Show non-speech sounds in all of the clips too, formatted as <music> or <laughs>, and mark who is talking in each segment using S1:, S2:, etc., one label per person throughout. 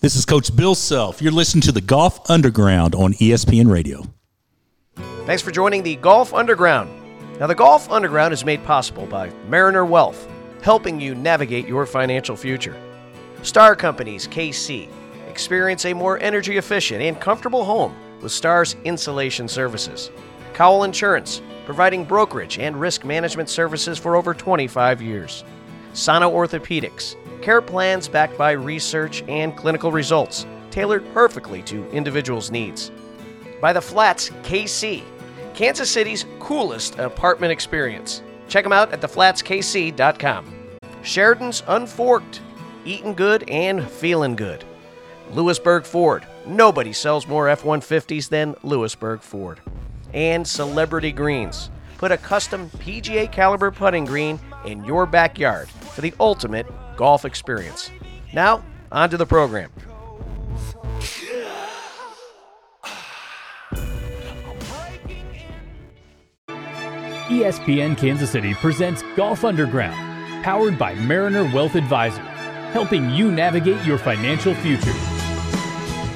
S1: This is Coach Bill Self. You're listening to the Golf Underground on ESPN Radio.
S2: Thanks for joining the Golf Underground. Now, the Golf Underground is made possible by Mariner Wealth, helping you navigate your financial future. Star Companies KC. Experience a more energy efficient and comfortable home with Star's insulation services. Cowell Insurance, providing brokerage and risk management services for over 25 years. Sano Orthopedics, care plans backed by research and clinical results, tailored perfectly to individuals' needs. By the Flats KC, Kansas City's coolest apartment experience. Check them out at theflatskc.com. Sheridan's Unforked, eating good and feeling good. Lewisburg Ford. Nobody sells more F 150s than Lewisburg Ford. And Celebrity Greens. Put a custom PGA caliber putting green in your backyard for the ultimate golf experience. Now, on to the program.
S3: ESPN Kansas City presents Golf Underground, powered by Mariner Wealth Advisor, helping you navigate your financial future.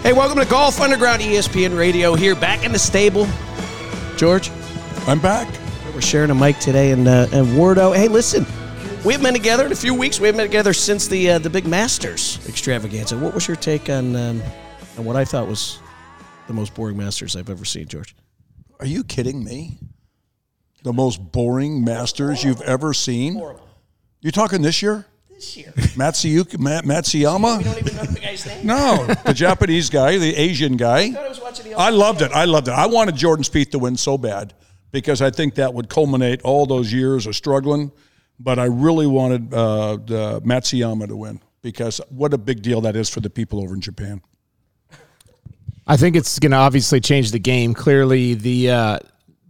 S2: Hey, welcome to Golf Underground ESPN Radio here, back in the stable. George,
S4: I'm back.
S2: we're sharing a mic today, and uh, and Wardo. Hey, listen, we haven't been together in a few weeks. We haven't been together since the uh, the big Masters extravaganza. What was your take on um, on what I thought was the most boring Masters I've ever seen, George?
S4: Are you kidding me? The most boring Masters you've ever seen? You're talking this year?
S2: This year,
S4: Matsuyuki, Ma- Matsuyama?
S2: we don't even know the guy's name.
S4: No, the Japanese guy, the Asian guy.
S2: I was watching the
S4: I loved it. I loved it. I wanted Jordan Spieth to win so bad because I think that would culminate all those years of struggling. But I really wanted uh, the Matsuyama to win because what a big deal that is for the people over in Japan.
S5: I think it's going to obviously change the game. Clearly, the uh,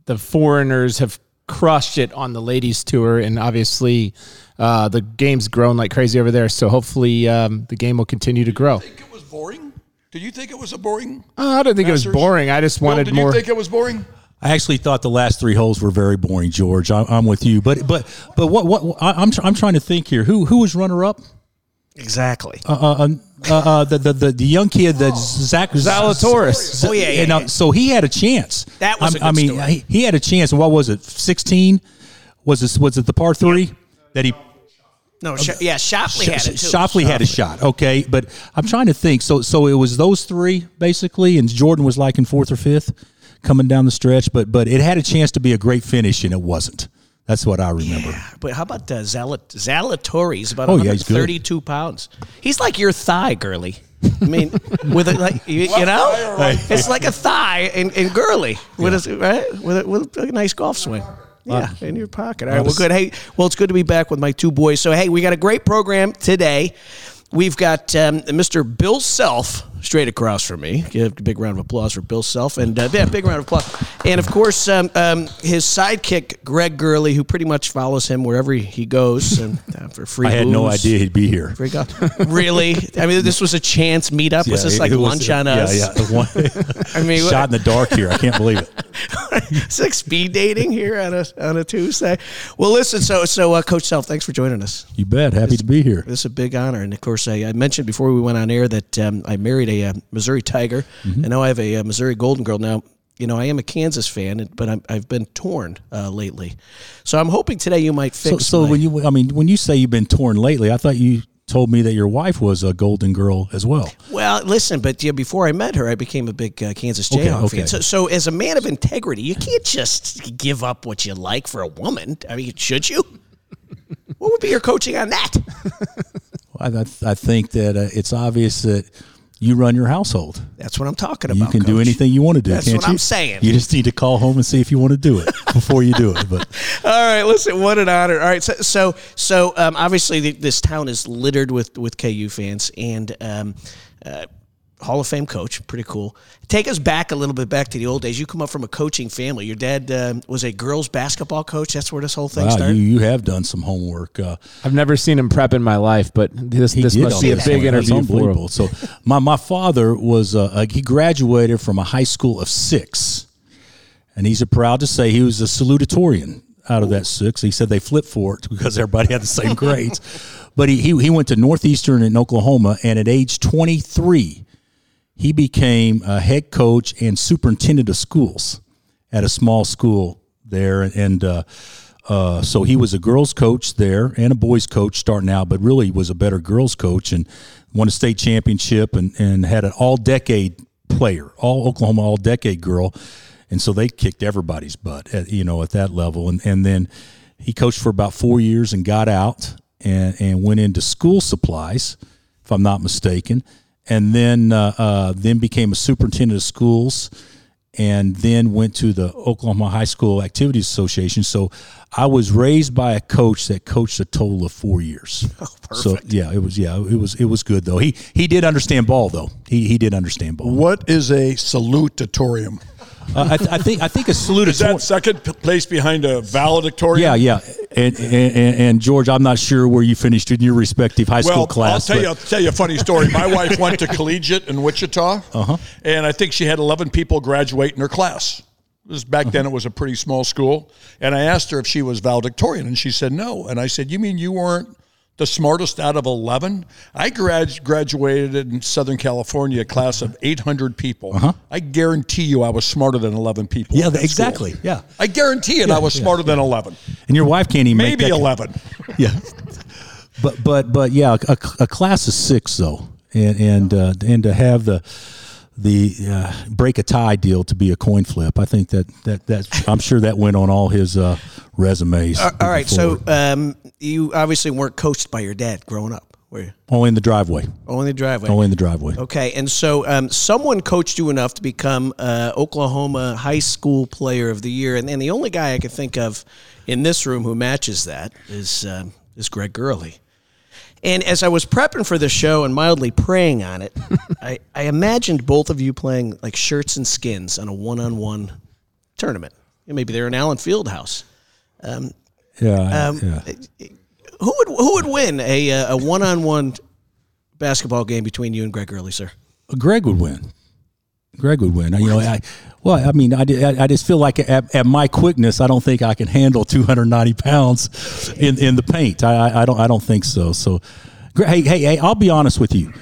S5: the foreigners have crushed it on the ladies tour, and obviously, uh, the game's grown like crazy over there. So hopefully, um, the game will continue to grow.
S4: Think it was boring? Did you think it was a boring?
S5: Uh, I don't think it was boring. I just
S4: Bill,
S5: wanted
S4: did
S5: more.
S4: Did you think it was boring?
S1: I actually thought the last three holes were very boring, George. I, I'm with you, but but but what what I- I'm tr- I'm trying to think here. Who who was runner up?
S2: Exactly.
S1: Uh, uh, uh, uh, the, the the the young kid, the Zach
S5: Zalatoris.
S2: Oh, yeah, yeah,
S1: And, uh,
S2: yeah.
S1: So he had a chance.
S2: That was
S1: I,
S2: a good
S1: I mean,
S2: story.
S1: he, he had a chance. What was it? 16? Was it was it the par three that he?
S2: no, Sh- yeah, Schauffele had it too.
S1: Schauffele had a shot. Okay, but I'm trying to think. So so it was those three basically, and Jordan was like in fourth or fifth coming down the stretch. But but it had a chance to be a great finish, and it wasn't. That's what I remember.
S2: But how about uh, Zalat- Zalatori? He's about
S1: Oh, yeah, he's good.
S2: 132 pounds. He's like your thigh, girly. I mean, with a, like you, you know, it's like a thigh and, and girly with a right with a, with a nice golf swing. Yeah, in your pocket. All right, well, good. Hey, well, it's good to be back with my two boys. So, hey, we got a great program today. We've got um, Mr. Bill Self straight across from me. Give a big round of applause for Bill Self, and uh, yeah, big round of applause. And of course, um, um, his sidekick Greg Gurley, who pretty much follows him wherever he goes, and uh, for free.
S1: I had no idea he'd be here.
S2: Free go- really? I mean, this was a chance meetup. Was this like
S1: was-
S2: lunch on
S1: yeah,
S2: us?
S1: Yeah, one- <laughs> <laughs>
S2: I mean,
S1: shot in the dark here. I can't believe it. <laughs>
S2: it's like speed dating here on a on a Tuesday. Well, listen. So so uh, Coach Self, thanks for joining us.
S1: You bet. Happy to be here.
S2: This is a big honor, and of course, I, I mentioned before we went on air that um, I married a, uh Missouri Tiger, and now I have a, uh Missouri Golden Girl. Now, you know, I am a Kansas fan, but I'm, I've been torn uh, lately. So I'm hoping today you might
S1: So,
S2: fix.
S1: so
S2: my-
S1: when you, I mean, when you say you've been torn lately, I thought you told me that your wife was a golden girl as well.
S2: Well, listen, but yeah, before I met her, I became a big uh, Kansas
S1: Okay,
S2: Jayhawk
S1: okay.
S2: fan. So, so, as a man of integrity, you can't just give up what you like for a woman. I mean, should you? what would be your coaching on that? <laughs>
S1: I, I, I think that uh, it's obvious that you run your household.
S2: That's what I'm talking about.
S1: You can do anything you want to do.
S2: That's what
S1: you?
S2: I'm saying.
S1: You just need to call home and see if you want to do it <laughs> before you do it. But
S2: All right, listen, what an honor. All right, so so, so um, obviously the, this town is littered with with KU fans and um, uh, Hall of Fame coach, pretty cool. Take us back a little bit back to the old days. You come up from a coaching family. Your dad um, was a girls basketball coach. That's where this whole thing
S1: wow,
S2: started.
S1: you have done some homework. Uh,
S5: I've never seen him prep in my life, but this
S1: he
S5: this must be a big
S1: That's
S5: interview for him.
S1: So my my father was uh, uh, he graduated from a high school of six, and he's proud to say he was a salutatorian out of that six. He said they flipped for it because everybody had the same <laughs> grades. but he, he he went to Northeastern in Oklahoma, and at age 23, he became a head coach and superintendent of schools at a small school there, and. Uh, uh, so he was a girls coach there and a boys coach starting out, but really was a better girls coach and won a state championship and, and had an all decade player, all Oklahoma all decade girl. And so they kicked everybody's butt at, you know, at that level. And, and then he coached for about four years and got out and, and went into school supplies, if I'm not mistaken. And then, uh, uh, then became a superintendent of schools and then went to the Oklahoma High School Activities Association. So I was raised by a coach that coached a total of four years. <laughs> Oh, so yeah, it was yeah, it was it was good though. He he did understand ball though. He he did understand ball.
S4: What is a salutatorium?
S1: Uh, I, th- I, think I think a salutatorium.
S4: Is that second place behind a valedictorian?
S1: Yeah, yeah. And, and, and, George, I'm not sure where you finished in your respective high school
S4: well,
S1: class.
S4: I'll tell you. I'll tell you a funny story. My wife went to collegiate in Wichita, uh-huh. and I think she had 11 people graduate in her class. This back then, it was a pretty small school. And I asked her if she was valedictorian, and she said no. And I said, "You mean you weren't the smartest out of 11. I grad- graduated in Southern California, a class of 800 people. Uh-huh. I guarantee you I was smarter than 11 people.
S1: Yeah, exactly.
S4: School.
S1: Yeah.
S4: I guarantee it yeah, I was yeah, smarter yeah. than 11.
S1: And your wife can't even
S4: Maybe 11. <laughs>
S1: yeah. But, but, but yeah, a, a class of six, though. And, and, uh, and to have the, the uh, break a tie deal to be a coin flip. I think that that that I'm sure that went on all his uh, resumes.
S2: Uh, all right, so um, you obviously weren't coached by your dad growing up, were you?
S1: Only in the driveway.
S2: Only in the driveway.
S1: Only in the driveway.
S2: Okay, and so um, someone coached you enough to become uh, Oklahoma High School Player of the Year, and, and the only guy I can think of in this room who matches that is uh, is Greg Gurley. And as I was prepping for the show and mildly praying on it, <laughs> I, I imagined both of you playing like shirts and skins on a one on one tournament. Maybe they're in Allen Fieldhouse. Um,
S1: yeah, um, yeah.
S2: Who would who would win a a one on one basketball game between you and Greg Gurley, sir?
S1: Greg would win. Greg would win. You know, I, well, I mean, I, I just feel like at, at, my quickness, I don't think I can handle 290 pounds in, in the paint. I, I don't I don't think so. So, hey, hey, hey, I'll be honest with you.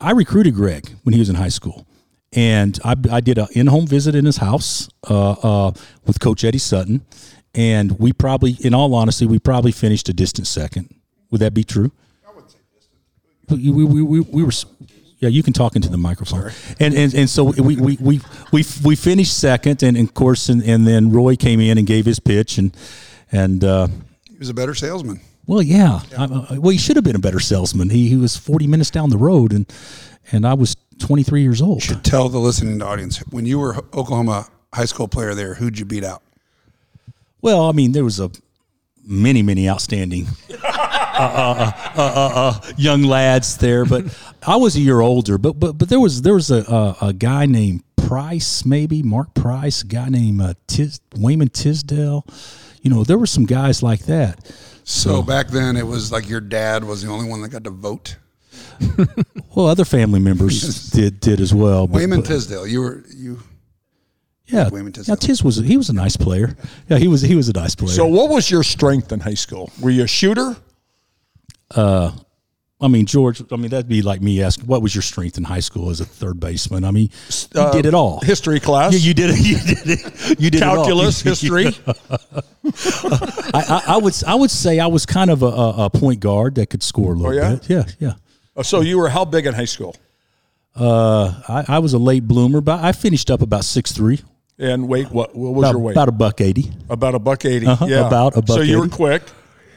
S1: I recruited Greg when he was in high school, and I, I did an in-home visit in his house uh, uh, with Coach Eddie Sutton, and we probably, in all honesty, we probably finished a distant second. Would that be true? I would say distant. We, we, we, we were yeah, you can talk into the microphone. And, and and so we we we we, we finished second, and, and of course, and, and then Roy came in and gave his pitch, and and uh,
S6: he was a better salesman.
S1: Well, yeah. yeah. I, uh, well, he should have been a better salesman. He he was forty minutes down the road, and and I was twenty three years old.
S6: You should tell the listening audience when you were Oklahoma high school player there, who'd you beat out?
S1: Well, I mean, there was a many many outstanding <laughs> uh, uh, uh, young lads there, but I was a year older. But but but there was there was a a, a guy named Price, maybe Mark Price, a guy named uh, Tis, Wayman Tisdale. You know, there were some guys like that.
S6: So, so back then, it was like your dad was the only one that got to vote. <laughs>
S1: well, other family members <laughs> did did as well.
S6: But, Wayman but, Tisdale, you were you.
S1: Yeah, Now Tiz was he was a nice player. Yeah, he was he was a nice player.
S4: So, what was your strength in high school? Were you a shooter?
S1: Uh, I mean, George. I mean, that'd be like me asking, "What was your strength in high school as a third baseman?" I mean, you uh, did it all.
S4: History class.
S1: You, <laughs> you did it. You did it. You did
S4: calculus, <laughs> history. <laughs>
S1: I, I, I, would I would say I was kind of a, a point guard that could score a little oh, yeah? bit. Yeah, yeah.
S4: Oh, so you were how big in high school?
S1: Uh, I, I was a late bloomer, but I finished up about six three.
S4: And wait, what, what was
S1: about,
S4: your weight?
S1: About a buck eighty.
S4: About a buck 80 uh-huh, Yeah,
S1: about a buck.
S4: So you
S1: 80.
S4: were quick.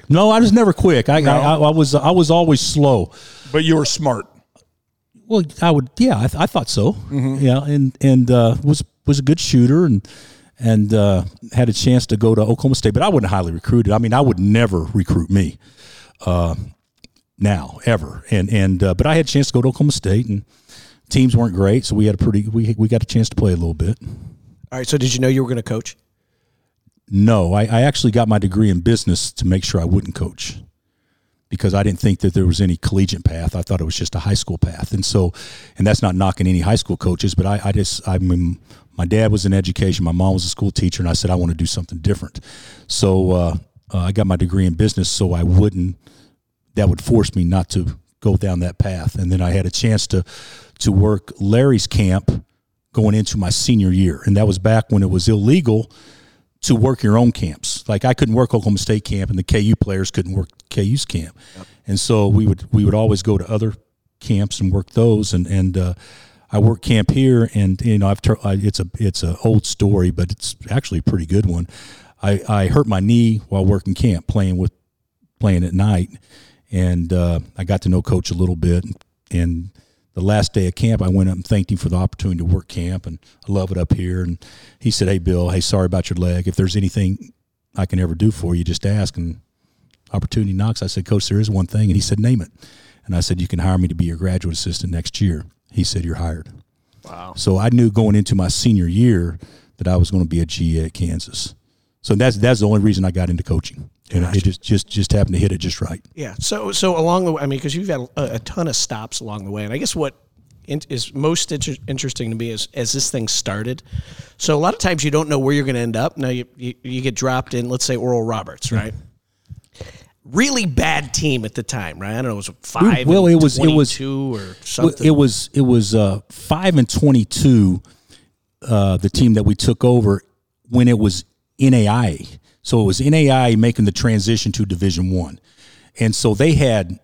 S1: No, I was never quick. I, no. I, I, was I was always slow.
S4: But you were smart.
S1: Well, I would. Yeah, I, th- I thought so. Mm-hmm. Yeah, and and uh, was was a good shooter and and uh, had a chance to go to Oklahoma State. But I wasn't highly recruited. I mean, I would never recruit me uh, now ever. And and uh, but I had a chance to go to Oklahoma State, and teams weren't great, so we had a pretty we we got a chance to play a little bit.
S2: All right. So did you know you were going to coach?
S1: No, I, I actually got my degree in business to make sure I wouldn't coach because I didn't think that there was any collegiate path. I thought it was just a high school path. And so, and that's not knocking any high school coaches, but I, I just, I mean, my dad was in education, my mom was a school teacher, and I said, I want to do something different. So uh, uh, I got my degree in business so I wouldn't that would force me not to go down that path. And then I had a chance to to work Larry's camp going into my senior year, and that was back when it was illegal to work your own camps. Like I couldn't work Oklahoma State camp, and the KU players couldn't work KU's camp, and so we would we would always go to other camps and work those. And and uh, I worked camp here, and you know I've tur- I, it's a it's a old story, but it's actually a pretty good one. I, I hurt my knee while working camp, playing with playing at night, and uh, I got to know Coach a little bit. And the last day of camp, I went up and thanked him for the opportunity to work camp, and I love it up here. And he said, "Hey, Bill, hey, sorry about your leg. If there's anything I can ever do for you, just ask." And opportunity knocks. I said, "Coach, there is one thing," and he said, "Name it." And I said, "You can hire me to be your graduate assistant next year." He said, "You're hired." Wow. So I knew going into my senior year that I was going to be a GA at Kansas. So that's that's the only reason I got into coaching, and it just just just happened to hit it just right.
S2: Yeah. So so along the way, I mean, because you've had a, a ton of stops along the way, and I guess what is most inter- interesting to me is as this thing started. So a lot of times you don't know where you're going to end up. Now you, you you get dropped in, let's say Oral Roberts, right? Really bad team at the time, right? I don't know, it was five.
S1: well,
S2: and
S1: it was- it was-
S2: 22 or something.
S1: It was it was uh, five and twenty two, uh, the team that we took over when it was NAI. So it was NAI making the transition to Division One, and so they had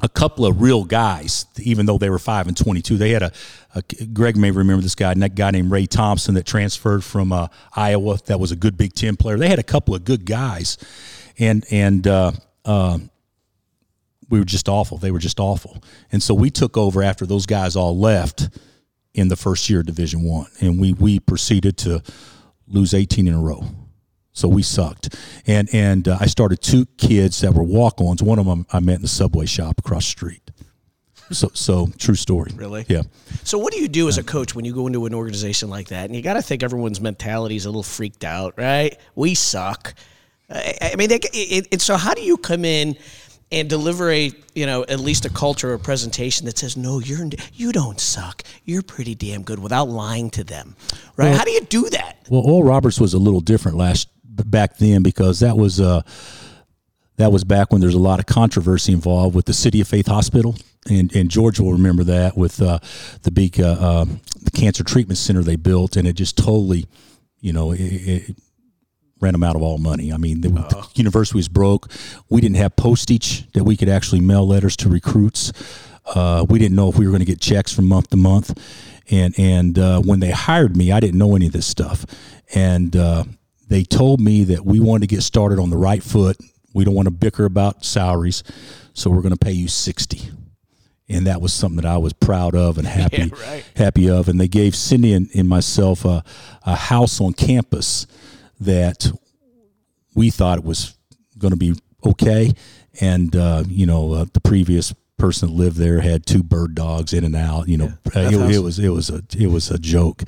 S1: a couple of real guys, even though they were five and twenty-two. They had a, a Greg may remember this guy, that guy named Ray Thompson that transferred from uh, Iowa. That was a good Big Ten player. They had a couple of good guys, and and uh, uh, we were just awful. They were just awful, and so we took over after those guys all left in the first year of Division One, and we we proceeded to lose eighteen in a row. So we sucked, and and uh, I started two kids that were walk-ons. One of them I met in the subway shop across the street. So so true story.
S2: Really?
S1: Yeah.
S2: So what do you do as a coach when you go into an organization like that? And you got to think everyone's mentality is a little freaked out, right? We suck. I, I mean, they, it, it, so how do you come in and deliver a you know at least a culture or presentation that says no, you're you don't suck. You're pretty damn good without lying to them, right? how do you do that?
S1: Well, Oral Roberts was a little different last back then because that was uh, that was back when there's a lot of controversy involved with the City of Faith Hospital, and and George will remember that with uh, the big uh, uh, the cancer treatment center they built, and it just totally, you know, it, it ran them out of all money. I mean, the, the university was broke. We didn't have postage that we could actually mail letters to recruits. Uh, we didn't know if we were going to get checks from month to month. And and uh, when they hired me, I didn't know any of this stuff. And uh, they told me that we wanted to get started on the right foot. We don't want to bicker about salaries, so we're going to pay you sixty. And that was something that I was proud of and <laughs> happy happy of. And they gave Cindy and, and myself a, a house on campus that we thought it was going to be okay. And, uh, you know, uh, the previous person that lived there had two bird dogs in and out, you know, uh, it, it was, it was a, it was a joke,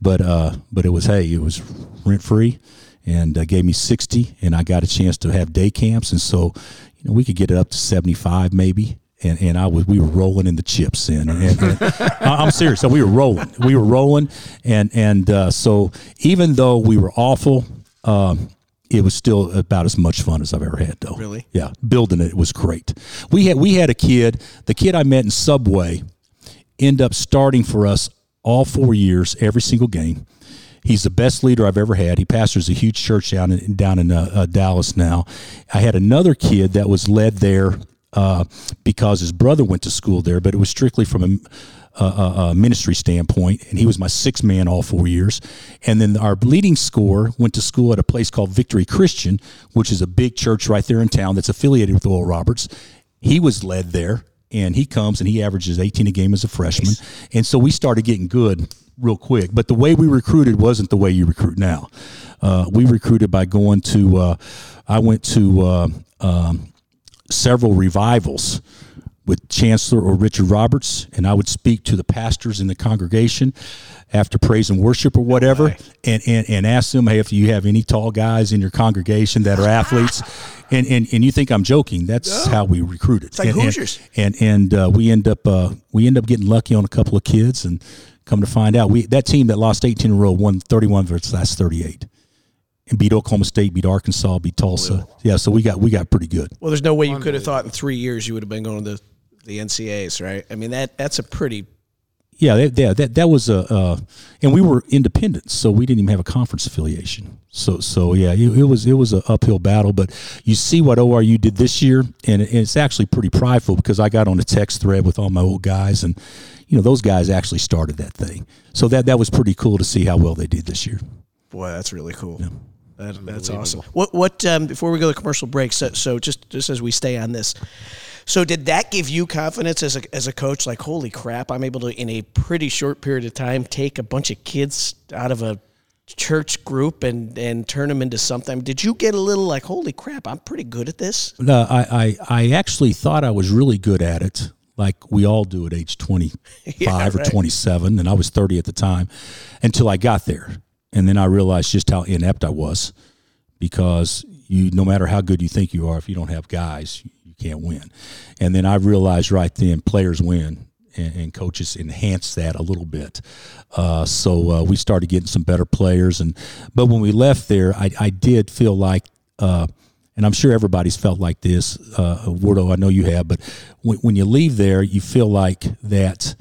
S1: but, uh, but it was, hey, it was rent free and uh, gave me 60 and I got a chance to have day camps. And so, you know, we could get it up to 75 maybe. And, and I was we were rolling in the chips and, and, and I- I'm serious. So we were rolling, we were rolling, and and uh, so even though we were awful, um, it was still about as much fun as I've ever had. Though
S2: Really?
S1: yeah, building it was great. We had we had a kid, the kid I met in Subway, end up starting for us all four years, every single game. He's the best leader I've ever had. He pastors a huge church down in down in uh, uh, Dallas now. I had another kid that was led there uh, because his brother went to school there, but it was strictly from a, a, a, ministry standpoint, and he was my sixth man all four years. And then our leading scorer went to school at a place called Victory Christian, which is a big church right there in town that's affiliated with Oral Roberts. He was led there, and he comes and he averages 18 a game as a freshman. And so we started getting good real quick. But the way we recruited wasn't the way you recruit now. Uh, we recruited by going to, uh, I went to uh, um, several revivals with Chancellor or Richard Roberts, and I would speak to the pastors in the congregation after praise and worship or whatever, and, and, and ask them, hey, if you have any tall guys in your congregation that are athletes, <laughs> and, and, and you think I'm joking, that's how we recruited. It's
S2: like
S1: and,
S2: Hoosiers.
S1: And and, uh, we end up uh, we end up getting lucky on a couple of kids, and come to find out, we that team that lost 18 in a row won 31 versus last 38 and beat Oklahoma State, beat Arkansas, beat Tulsa. Yeah, so we got we got pretty good.
S2: Well, there's no way you could have thought in three years you would have been going to the, the NCAAs, right? I mean that that's a pretty
S1: Yeah, that, yeah, that that was a, uh, and we were independent, so we didn't even have a conference affiliation. So, so yeah, it, it was it was an uphill battle. But you see what ORU did this year, and, it, and it's actually pretty prideful because I got on a text thread with all my old guys, and you know those guys actually started that thing. So that that was pretty cool to see how well they did this year.
S2: boy. That's really cool. That, that's awesome. What what um, before we go to commercial break? So, so just just as we stay on this, so did that give you confidence as a as a coach? Like, holy crap, I'm able to in a pretty short period of time take a bunch of kids out of a church group and and turn them into something. Did you get a little like, holy crap, I'm pretty good at this?
S1: No, I, I, I actually thought I was really good at it, like we all do at age 25 <laughs>
S2: Yeah,
S1: or
S2: right.
S1: 27, and I was 30 at the time, until I got there. And then I realized just how inept I was because you, no matter how good you think you are, if you don't have guys, you can't win. And then I realized right then players win. And, and coaches enhance that a little bit, uh, so uh, we started getting some better players. And but when we left there, I, I did feel like uh, and I'm sure everybody's felt like this, uh, Wardo. I know you have, but when, when you leave there, you feel like that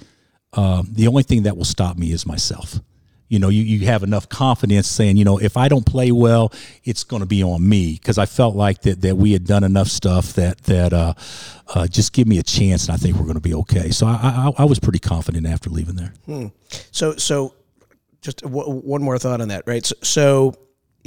S1: um, the only thing that will stop me is myself. You know, you, you have enough confidence saying, you know, if I don't play well, it's going to be on me because I felt like that that we had done enough stuff that that uh, uh, just give me a chance, and I think we're going to be okay. So I, I, I was pretty confident after leaving there. hmm.
S2: So so just w- one more thought on that, right? So, so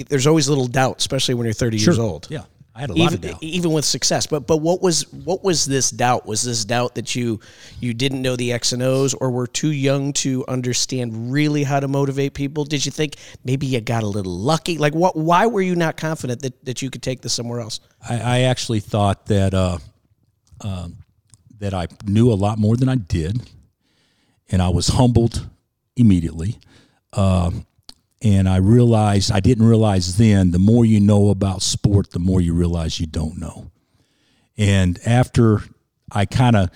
S2: there's always a little doubt, especially when you're 30 years old.
S1: Yeah, I had a lot
S2: even,
S1: of doubt.
S2: even with success. But but what was what was this doubt? Was this doubt that you you didn't know the X and O's or were too young to understand really how to motivate people? Did you think maybe you got a little lucky? Like what? Why were you not confident that, that you could take this somewhere else?
S1: I, I actually thought that uh, um, that I knew a lot more than I did, and I was humbled immediately. Um, and I realized I didn't realize then. The more you know about sport, the more you realize you don't know. And after I kind of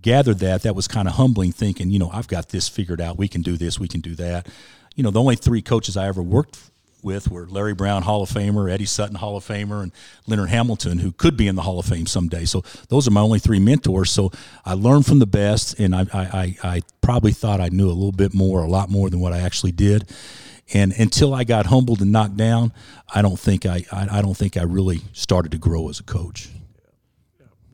S1: gathered that, that was kind of humbling, thinking, you know, I've got this figured out. We can do this. We can do that. You know, the only three coaches I ever worked with were Larry Brown, Hall of Famer, Eddie Sutton, Hall of Famer, and Leonard Hamilton, who could be in the Hall of Fame someday. So those are my only three mentors. So I learned from the best, and I, I, I, probably thought I knew a little bit more, a lot more than what I actually did. And until I got humbled and knocked down, I don't think I, I, I don't think I really started to grow as a coach.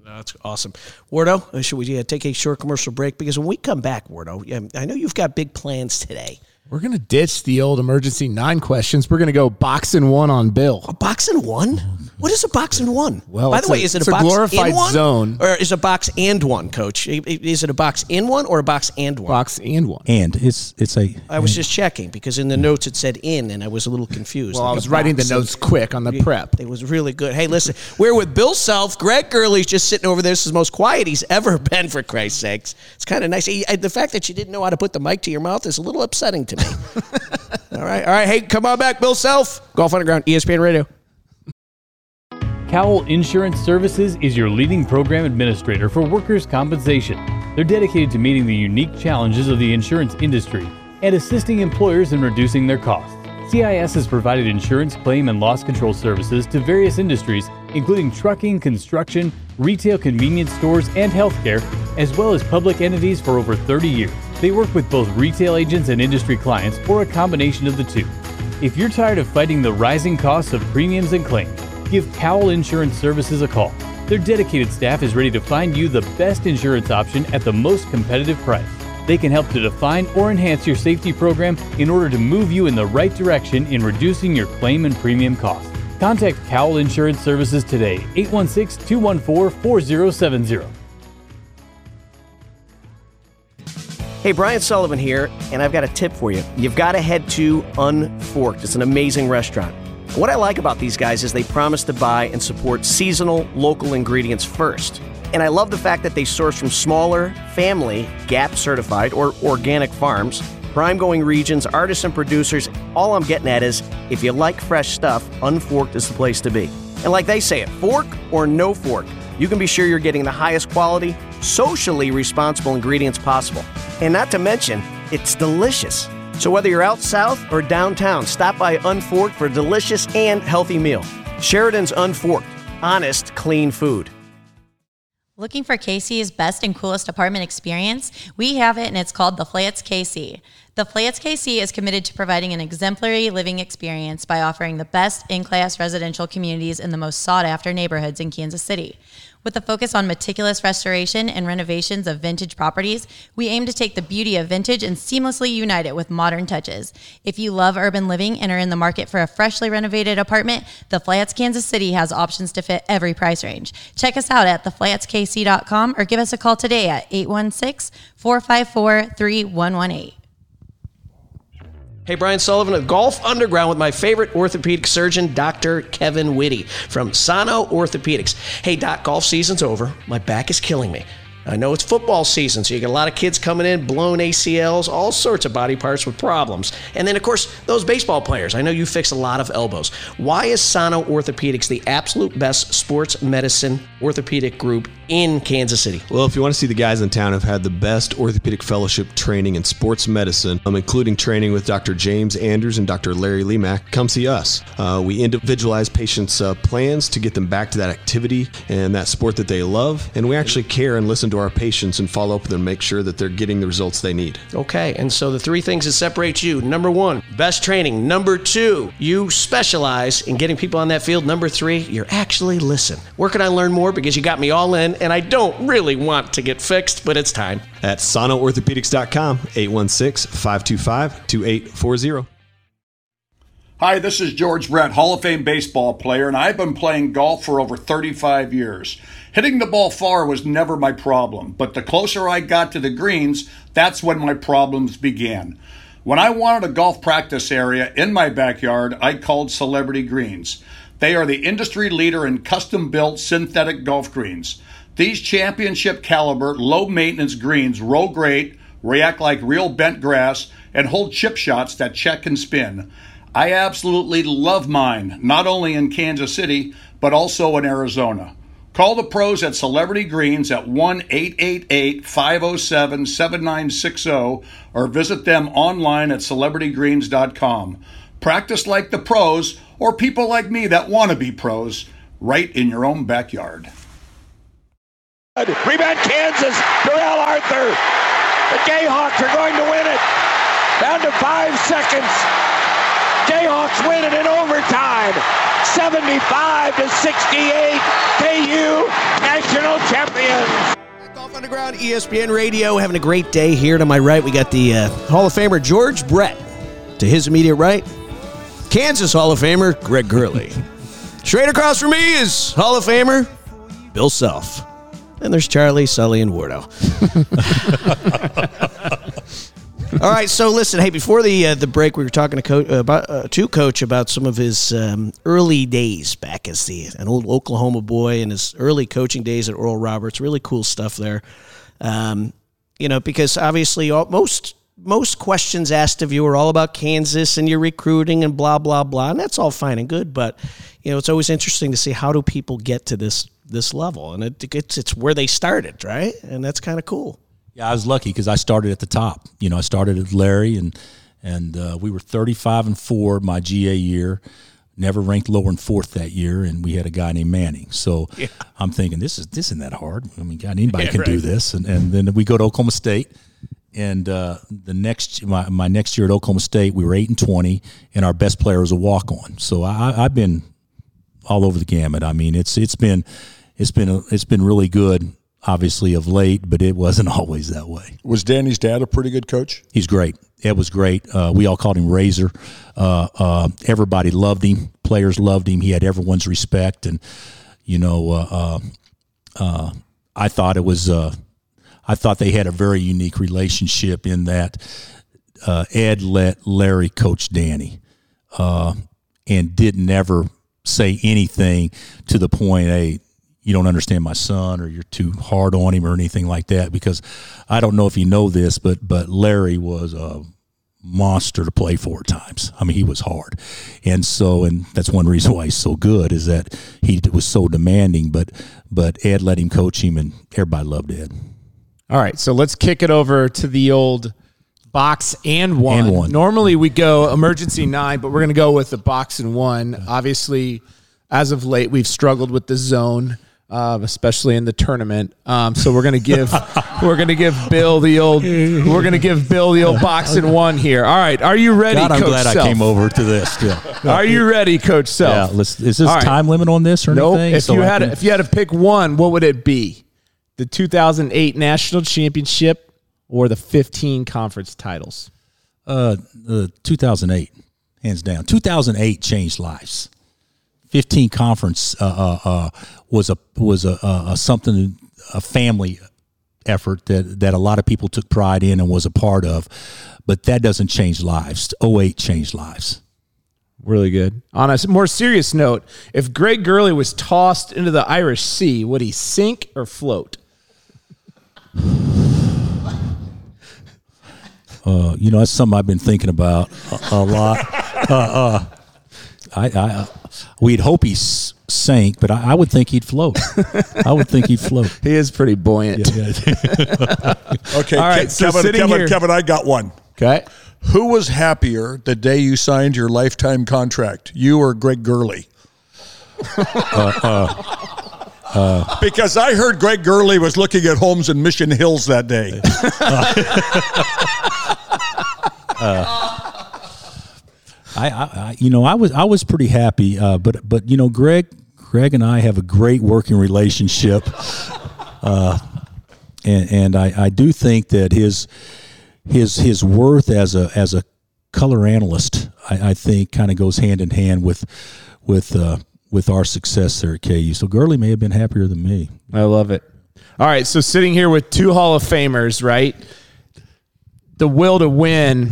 S2: That's awesome, Wardo. uh, Should we uh, take a short commercial break? Because when we come back, Wardo, I know you've got big plans today.
S5: We're gonna ditch the old emergency nine questions. We're gonna go boxing one on Bill.
S2: A box and one? What is a box and one?
S5: Well,
S2: by the way,
S5: a-
S2: is it
S5: it's
S2: a
S5: a
S2: box
S5: glorified
S2: in one,
S5: zone.
S2: or is a box and one, Coach? I- I- Is it a box in one or a box and one?
S5: Box and one.
S1: And it's it's a
S2: I was just checking because in the notes it said in, and I was a little confused.
S5: Well, I
S2: Like a
S5: was writing the notes quick on the prep.
S2: It was really good. Hey, listen, we're with Bill Self. Greg Gurley's just sitting over there. This is the most quiet he's ever <laughs> been, for Christ's sakes. It's kind of nice. He- the fact that you didn't know how to put the mic to your mouth is a little upsetting to me. <laughs> all right, all right. Hey, come on back, Bill Self. Golf Underground, ESPN Radio.
S3: Cowell Insurance Services is your leading program administrator for workers' compensation. They're dedicated to meeting the unique challenges of the insurance industry and assisting employers in reducing their costs. CIS has provided insurance claim and loss control services to various industries, including trucking, construction, retail convenience stores, and healthcare, as well as public entities for over 30 years. They work with both retail agents and industry clients, or a combination of the two. If you're tired of fighting the rising costs of premiums and claims, give Cowell Insurance Services a call. Their dedicated staff is ready to find you the best insurance option at the most competitive price. They can help to define or enhance your safety program in order to move you in the right direction in reducing your claim and premium costs. Contact Cowell Insurance Services today, 816 214 4070.
S2: Hey, Brian Sullivan here, and I've got a tip for you. You've got to head to Unforked. It's an amazing restaurant. What I like about these guys is they promise to buy and support seasonal, local ingredients first. And I love the fact that they source from smaller, family, GAP certified, or organic farms, prime going regions, artists, and producers. All I'm getting at is if you like fresh stuff, Unforked is the place to be. And like they say it, fork or no fork, you can be sure you're getting the highest quality, socially responsible ingredients possible. And not to mention, it's delicious. So whether you're out south or downtown, stop by Unforked for a delicious and healthy meal. Sheridan's Unforked, honest, clean food.
S7: Looking for KC's best and coolest apartment experience? We have it, and it's called The Flats KC. The Flats KC is committed to providing an exemplary living experience by offering the best in class residential communities in the most sought after neighborhoods in Kansas City. With a focus on meticulous restoration and renovations of vintage properties, we aim to take the beauty of vintage and seamlessly unite it with modern touches. If you love urban living and are in the market for a freshly renovated apartment, The Flats Kansas City has options to fit every price range. Check us out at theflatskc.com or give us a call today at 816 454 3118.
S2: Hey, Brian Sullivan of Golf Underground with my favorite orthopedic surgeon, Dr. Kevin Whitty from Sano Orthopedics. Hey, Doc, golf season's over. My back is killing me. I know it's football season, so you got a lot of kids coming in, blown ACLs, all sorts of body parts with problems. And then, of course, those baseball players. I know you fix a lot of elbows. Why is Sano Orthopedics the absolute best sports medicine orthopedic group in Kansas City?
S8: Well, if you want to see the guys in town have had the best orthopedic fellowship training in sports medicine, um, including training with Dr. James Andrews and Dr. Larry Lemak, come see us. Uh, we individualize patients' uh, plans to get them back to that activity and that sport that they love, and we actually care and listen to our patients and follow up with them, make sure that they're getting the results they need.
S2: Okay, and so the three things that separate you number one, best training. Number two, you specialize in getting people on that field. Number three, you're actually listen. Where can I learn more? Because you got me all in, and I don't really want to get fixed, but it's time.
S8: At sonoorthopedics.com, 816 525 2840.
S4: Hi, this is George Brett, Hall of Fame baseball player, and I've been playing golf for over 35 years. Hitting the ball far was never my problem, but the closer I got to the greens, that's when my problems began. When I wanted a golf practice area in my backyard, I called Celebrity Greens. They are the industry leader in custom built synthetic golf greens. These championship caliber, low maintenance greens roll great, react like real bent grass, and hold chip shots that check and spin. I absolutely love mine, not only in Kansas City, but also in Arizona. Call the pros at Celebrity Greens at 1 888 507 7960 or visit them online at celebritygreens.com. Practice like the pros or people like me that want to be pros right in your own backyard.
S9: Rebound Kansas, Darrell Arthur. The Jayhawks are going to win it. Down to five seconds. Jayhawks win it in overtime. 75 to 68. Champions.
S2: Golf Underground, ESPN Radio, having a great day here. To my right, we got the uh, Hall of Famer George Brett. To his immediate right, Kansas Hall of Famer Greg Gurley. <laughs> Straight across from me is Hall of Famer Bill Self. And there's Charlie, Sully, and Wardo. <laughs> <laughs> All right, so listen, hey, before the uh, the break, we were talking to coach about uh, to coach about some of his um, early days back as the an old Oklahoma boy and his early coaching days at Oral Roberts. Really cool stuff there. Um, you know, because obviously all, most most questions asked of you are all about Kansas and your recruiting and blah blah blah, and that's all fine and good. But you know, it's always interesting to see how do people get to this this level, and it, it's it's where they started, right? And that's kind of cool.
S1: Yeah, I was lucky because I started at the top. You know, I started at Larry, and and uh, we were 35 and four my GA year. Never ranked lower than fourth that year, and we had a guy named Manning. So yeah. I'm thinking this is this isn't that hard. I mean, God, anybody <laughs> yeah, can right. do this. And and then we go to Oklahoma State, and uh, the next my, my next year at Oklahoma State, we were eight and 20, and our best player was a walk on. So I, I've been all over the gamut. I mean, it's it's been it's been it's been really good obviously of late, but it wasn't <laughs> always that way.
S4: Was Danny's dad a pretty good coach?
S1: He's great. It was great. Uh, we all called him Razor. Uh, uh, everybody loved him. Players loved him. He had everyone's respect, and you know, uh, uh, uh, I thought it was. I thought they had a very unique relationship in that Ed let Larry coach Danny, and didn't ever say anything to the point, hey, you don't understand my son or you're too hard on him or anything like that because I don't know if you know this but but Larry was a monster to play for at times. I mean he was hard. And so and that's one reason why he's so good is that he was so demanding but but Ed let him coach him and everybody loved Ed.
S5: All right, so let's kick it over to the old box and one.
S1: And one.
S5: Normally we go emergency nine, but we're going to go with the box and one. Obviously, as of late, we've struggled with the zone. Um, especially in the tournament, um, so we're gonna give <laughs> we're gonna give Bill the old we're gonna give Bill the old box and one here. All right, are you ready,
S1: God, I'm
S5: Coach
S1: glad
S5: Self?
S1: I came over to this. Yeah. <laughs>
S5: Are you ready, Coach
S1: Yeah.
S5: Self?
S1: Let's, is this
S5: right.
S1: time limit on this or
S5: Nope.
S1: anything?
S5: If
S1: So
S5: you
S1: I
S5: had
S1: can-
S5: if you had to pick one, what would it be? The 2008 national championship or the 15 conference titles?
S1: Uh, uh, 2008, hands down. 2008 changed lives. 15 conference uh, uh, uh, was a was a, a, a something a family effort that that a lot of people took pride in and was a part of, but that doesn't change lives. 08 changed lives.
S5: Really good. On a more serious note, if Greg Gurley was tossed into the Irish Sea, would he sink or float? <laughs>
S1: Uh, you know, that's something I've been thinking about a, a lot. <laughs> Uh, uh, I, I, we'd hope he s- sank, but I, I would think he'd float. I would think he'd float. <laughs>
S5: He is pretty buoyant. <laughs>
S4: Okay,
S5: All right,
S4: Ke-
S5: so
S4: Kevin,
S5: sitting
S4: Kevin,
S5: here-
S4: Kevin, I got one.
S5: Okay.
S4: Who was happier the day you signed your lifetime contract, you or Greg Gurley? <laughs> Uh, uh, uh. because I heard Greg Gurley was looking at homes in Mission Hills that day.
S1: I, I, you know, I was I was pretty happy, uh, but but you know, Greg, Greg and I have a great working relationship, <laughs> uh, and and I, I do think that his his his worth as a as a color analyst, I, I think, kind of goes hand in hand with with uh, with our success there at KU. So Gurley may have been happier than me.
S5: I love it. All right, so sitting here with two Hall of Famers, right? The will to win,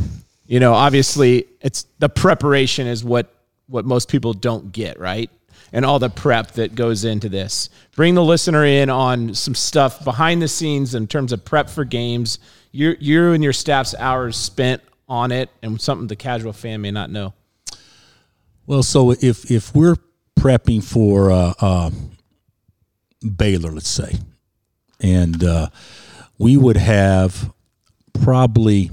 S5: you know, obviously it's the preparation is what what most people don't get, right? And all the prep that goes into this. Bring the listener in on some stuff behind the scenes in terms of prep for games. You you and your staff's hours spent on it and something the casual fan may not know.
S1: Well, so if if we're prepping for uh, uh, Baylor, let's say, and uh, we would have probably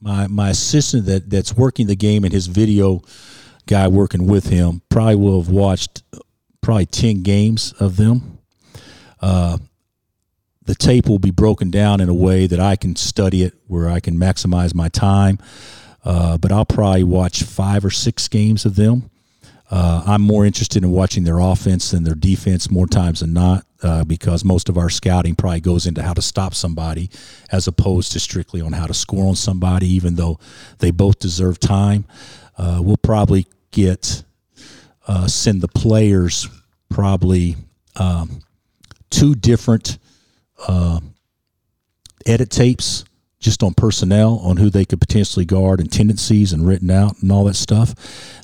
S1: my my assistant that that's working the game and his video guy working with him probably will have watched probably ten games of them. Uh, the tape will be broken down in a way that I can study it, where I can maximize my time. Uh, but I'll probably watch five or six games of them. Uh, I'm more interested in watching their offense than their defense more times than not, uh, because most of our scouting probably goes into how to stop somebody as opposed to strictly on how to score on somebody, even though they both deserve time. Uh, we'll probably get, uh, send the players probably um, two different uh, edit tapes just on personnel, on who they could potentially guard and tendencies and written out and all that stuff.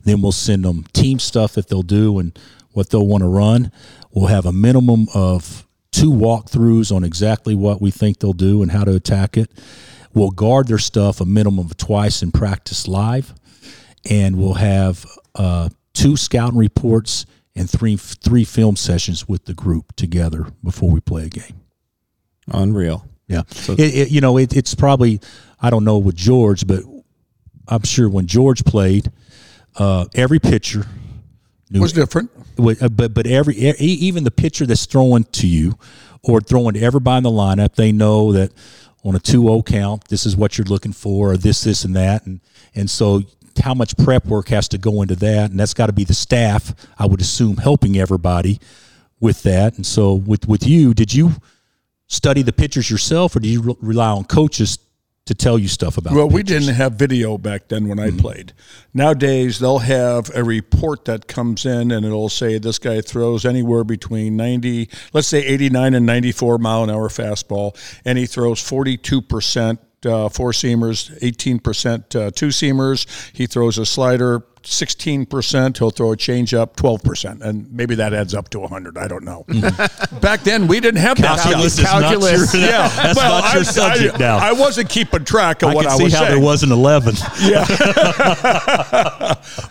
S1: Then we'll send them team stuff that they'll do and what they'll want to run. We'll have a minimum of two walkthroughs on exactly what we think they'll do and how to attack it. We'll guard their stuff a minimum of twice in practice live, and we'll have uh, two scouting reports and three three film sessions with the group together before we play a game.
S5: Unreal.
S1: Yeah, it, it, you know, it, it's probably I don't know with George, but I'm sure when George played, uh, every pitcher knew
S4: was different.
S1: Uh, but but every even the pitcher that's throwing to you or throwing to everybody in the lineup, they know that on a 2-0 count, this is what you're looking for, or this, this, and that, and and so how much prep work has to go into that, and that's got to be the staff, I would assume, helping everybody with that. And so with with you, did you study the pitchers yourself, or do you re- rely on coaches to tell you stuff about?
S4: Well, we didn't have video back then when I played. Nowadays, they'll have a report that comes in and it'll say this guy throws anywhere between 90, let's say 89 and 94 mile an hour fastball, and he throws 42%. Uh, four seamers, 18% uh, two seamers. He throws a slider sixteen percent. He'll throw a change up twelve percent, and maybe that adds up to hundred. I don't know. <laughs> Back then, we didn't have that
S1: Calculus not your-
S4: Yeah, <laughs>
S1: that's
S4: well,
S1: not your
S4: I,
S1: subject
S4: I,
S1: now.
S4: I wasn't keeping track of
S1: I
S4: what I
S1: see
S4: was
S1: how
S4: saying.
S1: there was an eleven. <laughs> yeah.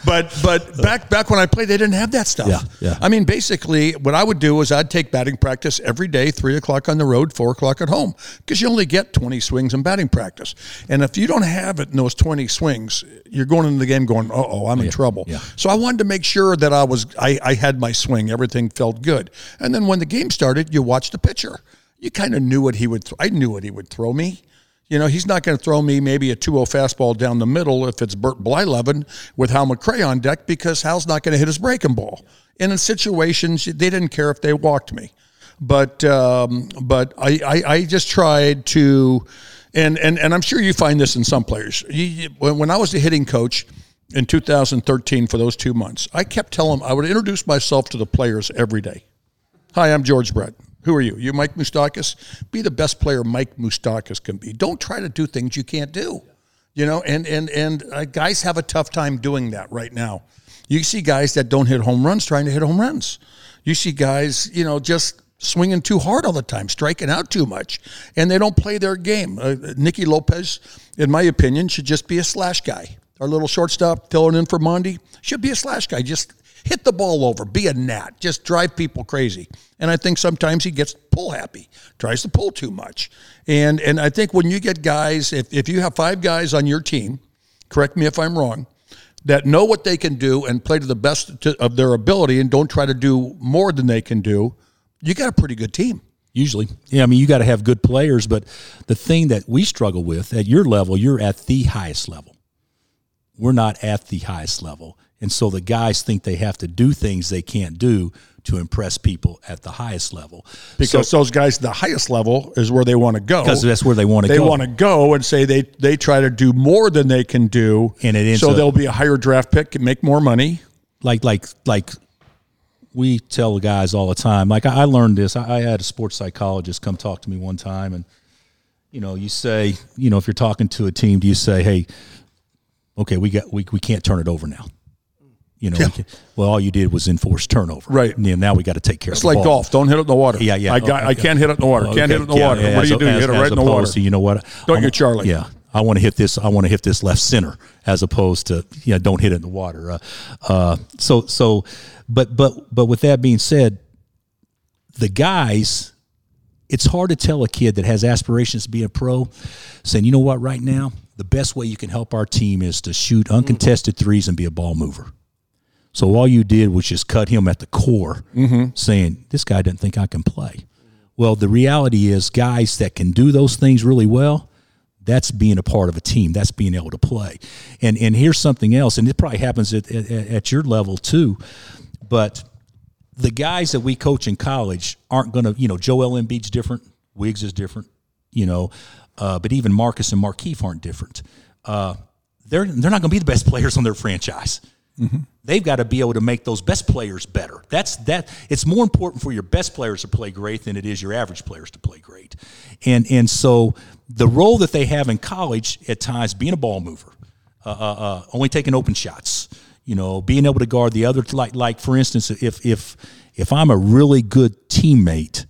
S4: but but back back when I played, they didn't have that stuff.
S1: Yeah, yeah.
S4: I mean, basically, what I would do is I'd take batting practice every day, three o'clock on the road, four o'clock at home, because you only get twenty swings in batting practice. And if you don't have it in those twenty swings, you're going into the game going, "Uh oh, I'm in trouble."
S1: yeah.
S4: So I wanted to make sure that I was I, I had my swing, everything felt good. And then when the game started, you watched the pitcher. You kind of knew what he would. Th- I knew what he would throw me. You know, he's not going to throw me maybe a 2-0 fastball down the middle if it's Burt Blyleven with Hal McRae on deck because Hal's not going to hit his breaking ball. And in situations, they didn't care if they walked me. But um, but I, I, I just tried to, and, and, and I'm sure you find this in some players. You, when I was the hitting coach in 2013 for those two months, I kept telling them, I would introduce myself to the players every day. Hi, I'm George Brett. Who are you? You Mike Moustakas? Be the best player Mike Moustakas can be. Don't try to do things you can't do. You know, and and and uh, guys have a tough time doing that right now. You see guys that don't hit home runs trying to hit home runs. You see guys, you know, just swinging too hard all the time, striking out too much, and they don't play their game. Uh, Nicky Lopez, in my opinion, should just be a slash guy. Our little shortstop filling in for Mondi should be a slash guy. Just hit the ball over, be a gnat, just drive people crazy. And I think sometimes he gets pull happy, tries to pull too much. And and I think when you get guys, if, if you have five guys on your team, correct me if I'm wrong, that know what they can do and play to the best to, of their ability and don't try to do more than they can do, you got a pretty good team.
S1: Usually, yeah. I mean, you got to have good players, but the thing that we struggle with at your level, you're at the highest level. We're not at the highest level, and so the guys think they have to do things they can't do to impress people at the highest level.
S4: Because
S1: So-
S4: those guys, the highest level is where they want to go.
S1: because that's where they want to
S4: they
S1: go.
S4: want to go and say they they try to do more than they can do,
S1: And it ends
S4: so
S1: up-
S4: they'll be a higher draft pick and make more money.
S1: like like like we tell the guys all the time. Like I, I learned this. I, I had a sports psychologist come talk to me one time, and you know, you say, you know, if you're talking to a team, do you say, hey, okay, we got we we can't turn it over now. You know, we can, well, all you did was enforce turnover.
S4: Right.
S1: Yeah, now we got to take care
S4: It's
S1: of the
S4: like
S1: ball.
S4: golf. Don't hit it in the water.
S1: Yeah, yeah.
S4: I got. I can't hit it in the water. Can't hit it in the
S1: yeah,
S4: water.
S1: yeah,
S4: what do you
S1: as-
S4: do? You hit it right in the water.
S1: to, you know what?
S4: Don't
S1: I
S4: you,
S1: wa-
S4: Charlie?
S1: Yeah. I want to hit this. I want to hit this left center, as opposed to yeah, don't hit it in the water. Uh, uh, so so, but but but with that being said, the guys, it's hard to tell a kid that has aspirations to be a pro, saying, you know what, right now, the best way you can help our team is to shoot uncontested threes and be a ball mover. So all you did was just cut him at the core, mm-hmm. saying, this guy doesn't think I can play. Well, the reality is, guys that can do those things really well, that's being a part of a team. That's being able to play. And and here's something else, and it probably happens at, at, at your level too. But the guys that we coach in college aren't going to, you know, Joel Embiid's different, Wiggs is different, you know, uh, but even Marcus and Markieff aren't different. Uh, they're they're not going to be the best players on their franchise. They've got to be able to make those best players better. That's that. It's more important for your best players to play great than it is your average players to play great. And and so the role that they have in college at times, being a ball mover, uh, uh, uh, only taking open shots, you know, being able to guard the other. Like like for instance, if if if I'm a really good teammate.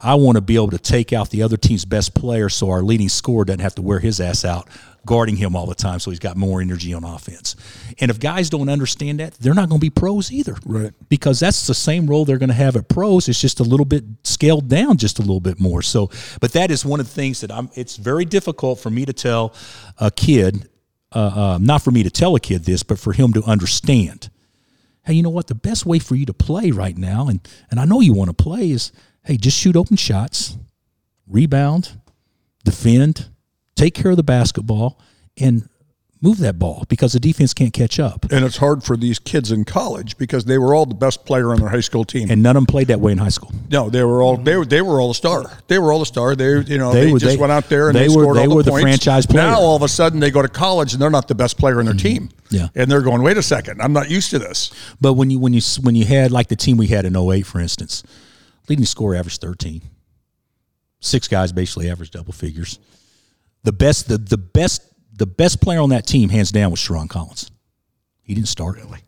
S1: I want to be able to take out the other team's best player so our leading scorer doesn't have to wear his ass out guarding him all the time so he's got more energy on offense. And if guys don't understand that, they're not going to be pros either.
S4: Right.
S1: Because that's the same role they're going to have at pros. It's just a little bit scaled down just a little bit more. So, but that is one of the things that I'm, it's very difficult for me to tell a kid, uh, uh, not for me to tell a kid this, but for him to understand hey, you know what? The best way for you to play right now, and and I know you want to play, is hey, just shoot open shots, rebound, defend, take care of the basketball, and move that ball because the defense can't catch up.
S4: And it's hard for these kids in college because they were all the best player on their high school team.
S1: And none of them played that way in high school.
S4: no, they were all they were they were all a star. They were all a star. They you know
S1: They
S4: they,
S1: were-
S4: just
S1: they-
S4: went out there and
S1: they
S4: they,
S1: were-
S4: scored
S1: they
S4: all the
S1: were the
S4: points.
S1: franchise player.
S4: Now all of a sudden they go to college and they're not the best player on their team.
S1: Yeah.
S4: and they're going, wait a second, I'm not used to this.
S1: But when you when you when you had like the team we had in 08, for instance, leading scorer averaged 13. Six guys basically averaged double figures. The best the, the best the best player on that team, hands down, was Sherron Collins. He didn't start. Really?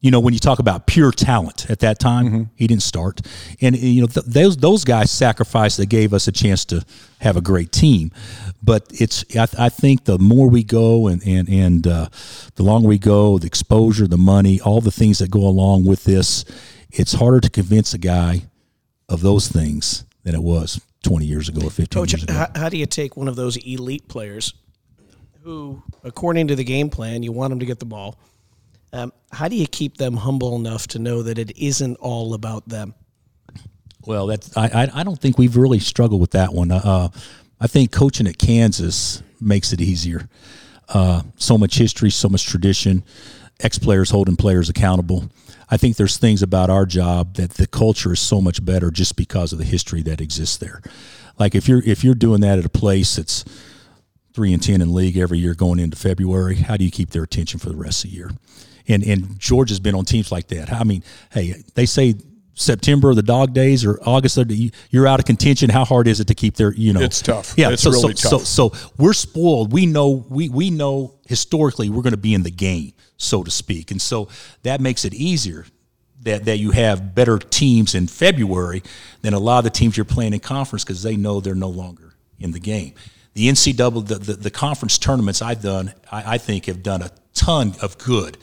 S1: You know, when you talk about pure talent at that time,
S4: Mm-hmm.
S1: he didn't start. And you know, th- those those guys sacrificed. They gave us a chance to have a great team. But it's I, I think the more we go and and and uh, the longer we go, the exposure, the money, all the things that go along with this, it's harder to convince a guy of those things than it was 20 years ago or 15
S2: Coach,
S1: years ago.
S2: how, how do you take one of those elite players who, according to the game plan, you want them to get the ball? Um, how do you keep them humble enough to know that it isn't all about them?
S1: Well, that's I, I I don't think we've really struggled with that one. Uh, I think coaching at Kansas makes it easier. Uh, so much history, so much tradition, ex players holding players accountable. I think there's things about our job that the culture is so much better just because of the history that exists there. Like if you're if you're doing that at a place that's three and ten in league every year going into February, how do you keep their attention for the rest of the year? And and Georgia's been on teams like that. I mean, hey, they say September the dog days or August you're out of contention. How hard is it to keep their you know?
S4: It's tough.
S1: Yeah,
S4: It's
S1: so,
S4: really
S1: so,
S4: tough.
S1: So so we're spoiled. We know we we know historically we're going to be in the game, so to speak, and so that makes it easier. That, that you have better teams in February than a lot of the teams you're playing in conference because they know they're no longer in the game. The NCAA, the, the, the conference tournaments I've done, I, I think have done a ton of good.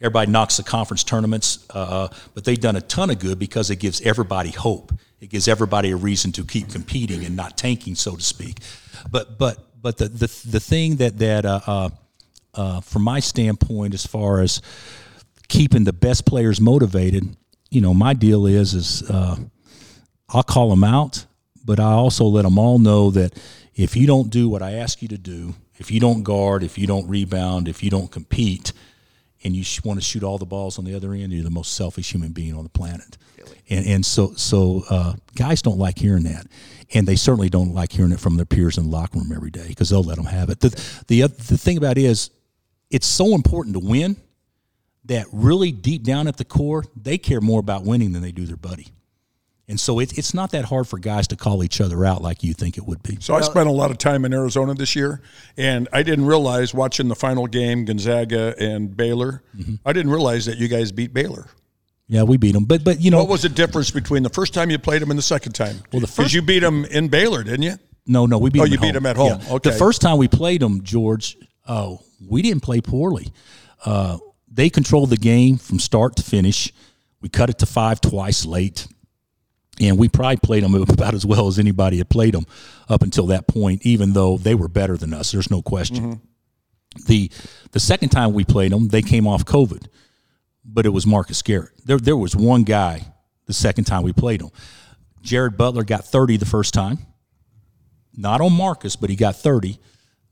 S1: Everybody knocks the conference tournaments, uh, but they've done a ton of good because it gives everybody hope. It gives everybody a reason to keep competing and not tanking, so to speak. But but but the the, the thing that that uh, uh, uh, from my standpoint, as far as keeping the best players motivated, you know, my deal is is uh, I'll call them out, but I also let them all know that if you don't do what I ask you to do, if you don't guard, if you don't rebound, if you don't compete, and you sh- want to shoot all the balls on the other end, you're the most selfish human being on the planet. And and so so uh, guys don't like hearing that, and they certainly don't like hearing it from their peers in the locker room every day because they'll let them have it. The the the thing about it is, it's so important to win that really deep down at the core, they care more about winning than they do their buddy. And so it, it's not that hard for guys to call each other out like you think it would be.
S4: So I spent a lot of time in Arizona this year, and I didn't realize watching the final game, Gonzaga and Baylor.
S1: Mm-hmm.
S4: I didn't realize that you guys beat Baylor.
S1: Yeah, we beat them, but but you know
S4: What was the difference between the first time you played them and the second time?
S1: Well, the
S4: because
S1: first-
S4: you beat them in Baylor, didn't you?
S1: No, no, we beat
S4: Oh,
S1: them
S4: you
S1: at
S4: beat
S1: home.
S4: them at home.
S1: Yeah.
S4: Okay.
S1: The first time we played them, George, oh, we didn't play poorly. Uh, they controlled the game from start to finish. We cut it to five twice late, and we probably played them <laughs> about as well as anybody had played them up until that point. Even though they were better than us, there's no question. The the second time we played them, they came off COVID, but it was Marcus Garrett. There there was one guy the second time we played them. Jared Butler got 30 the first time not on Marcus, but he got 30.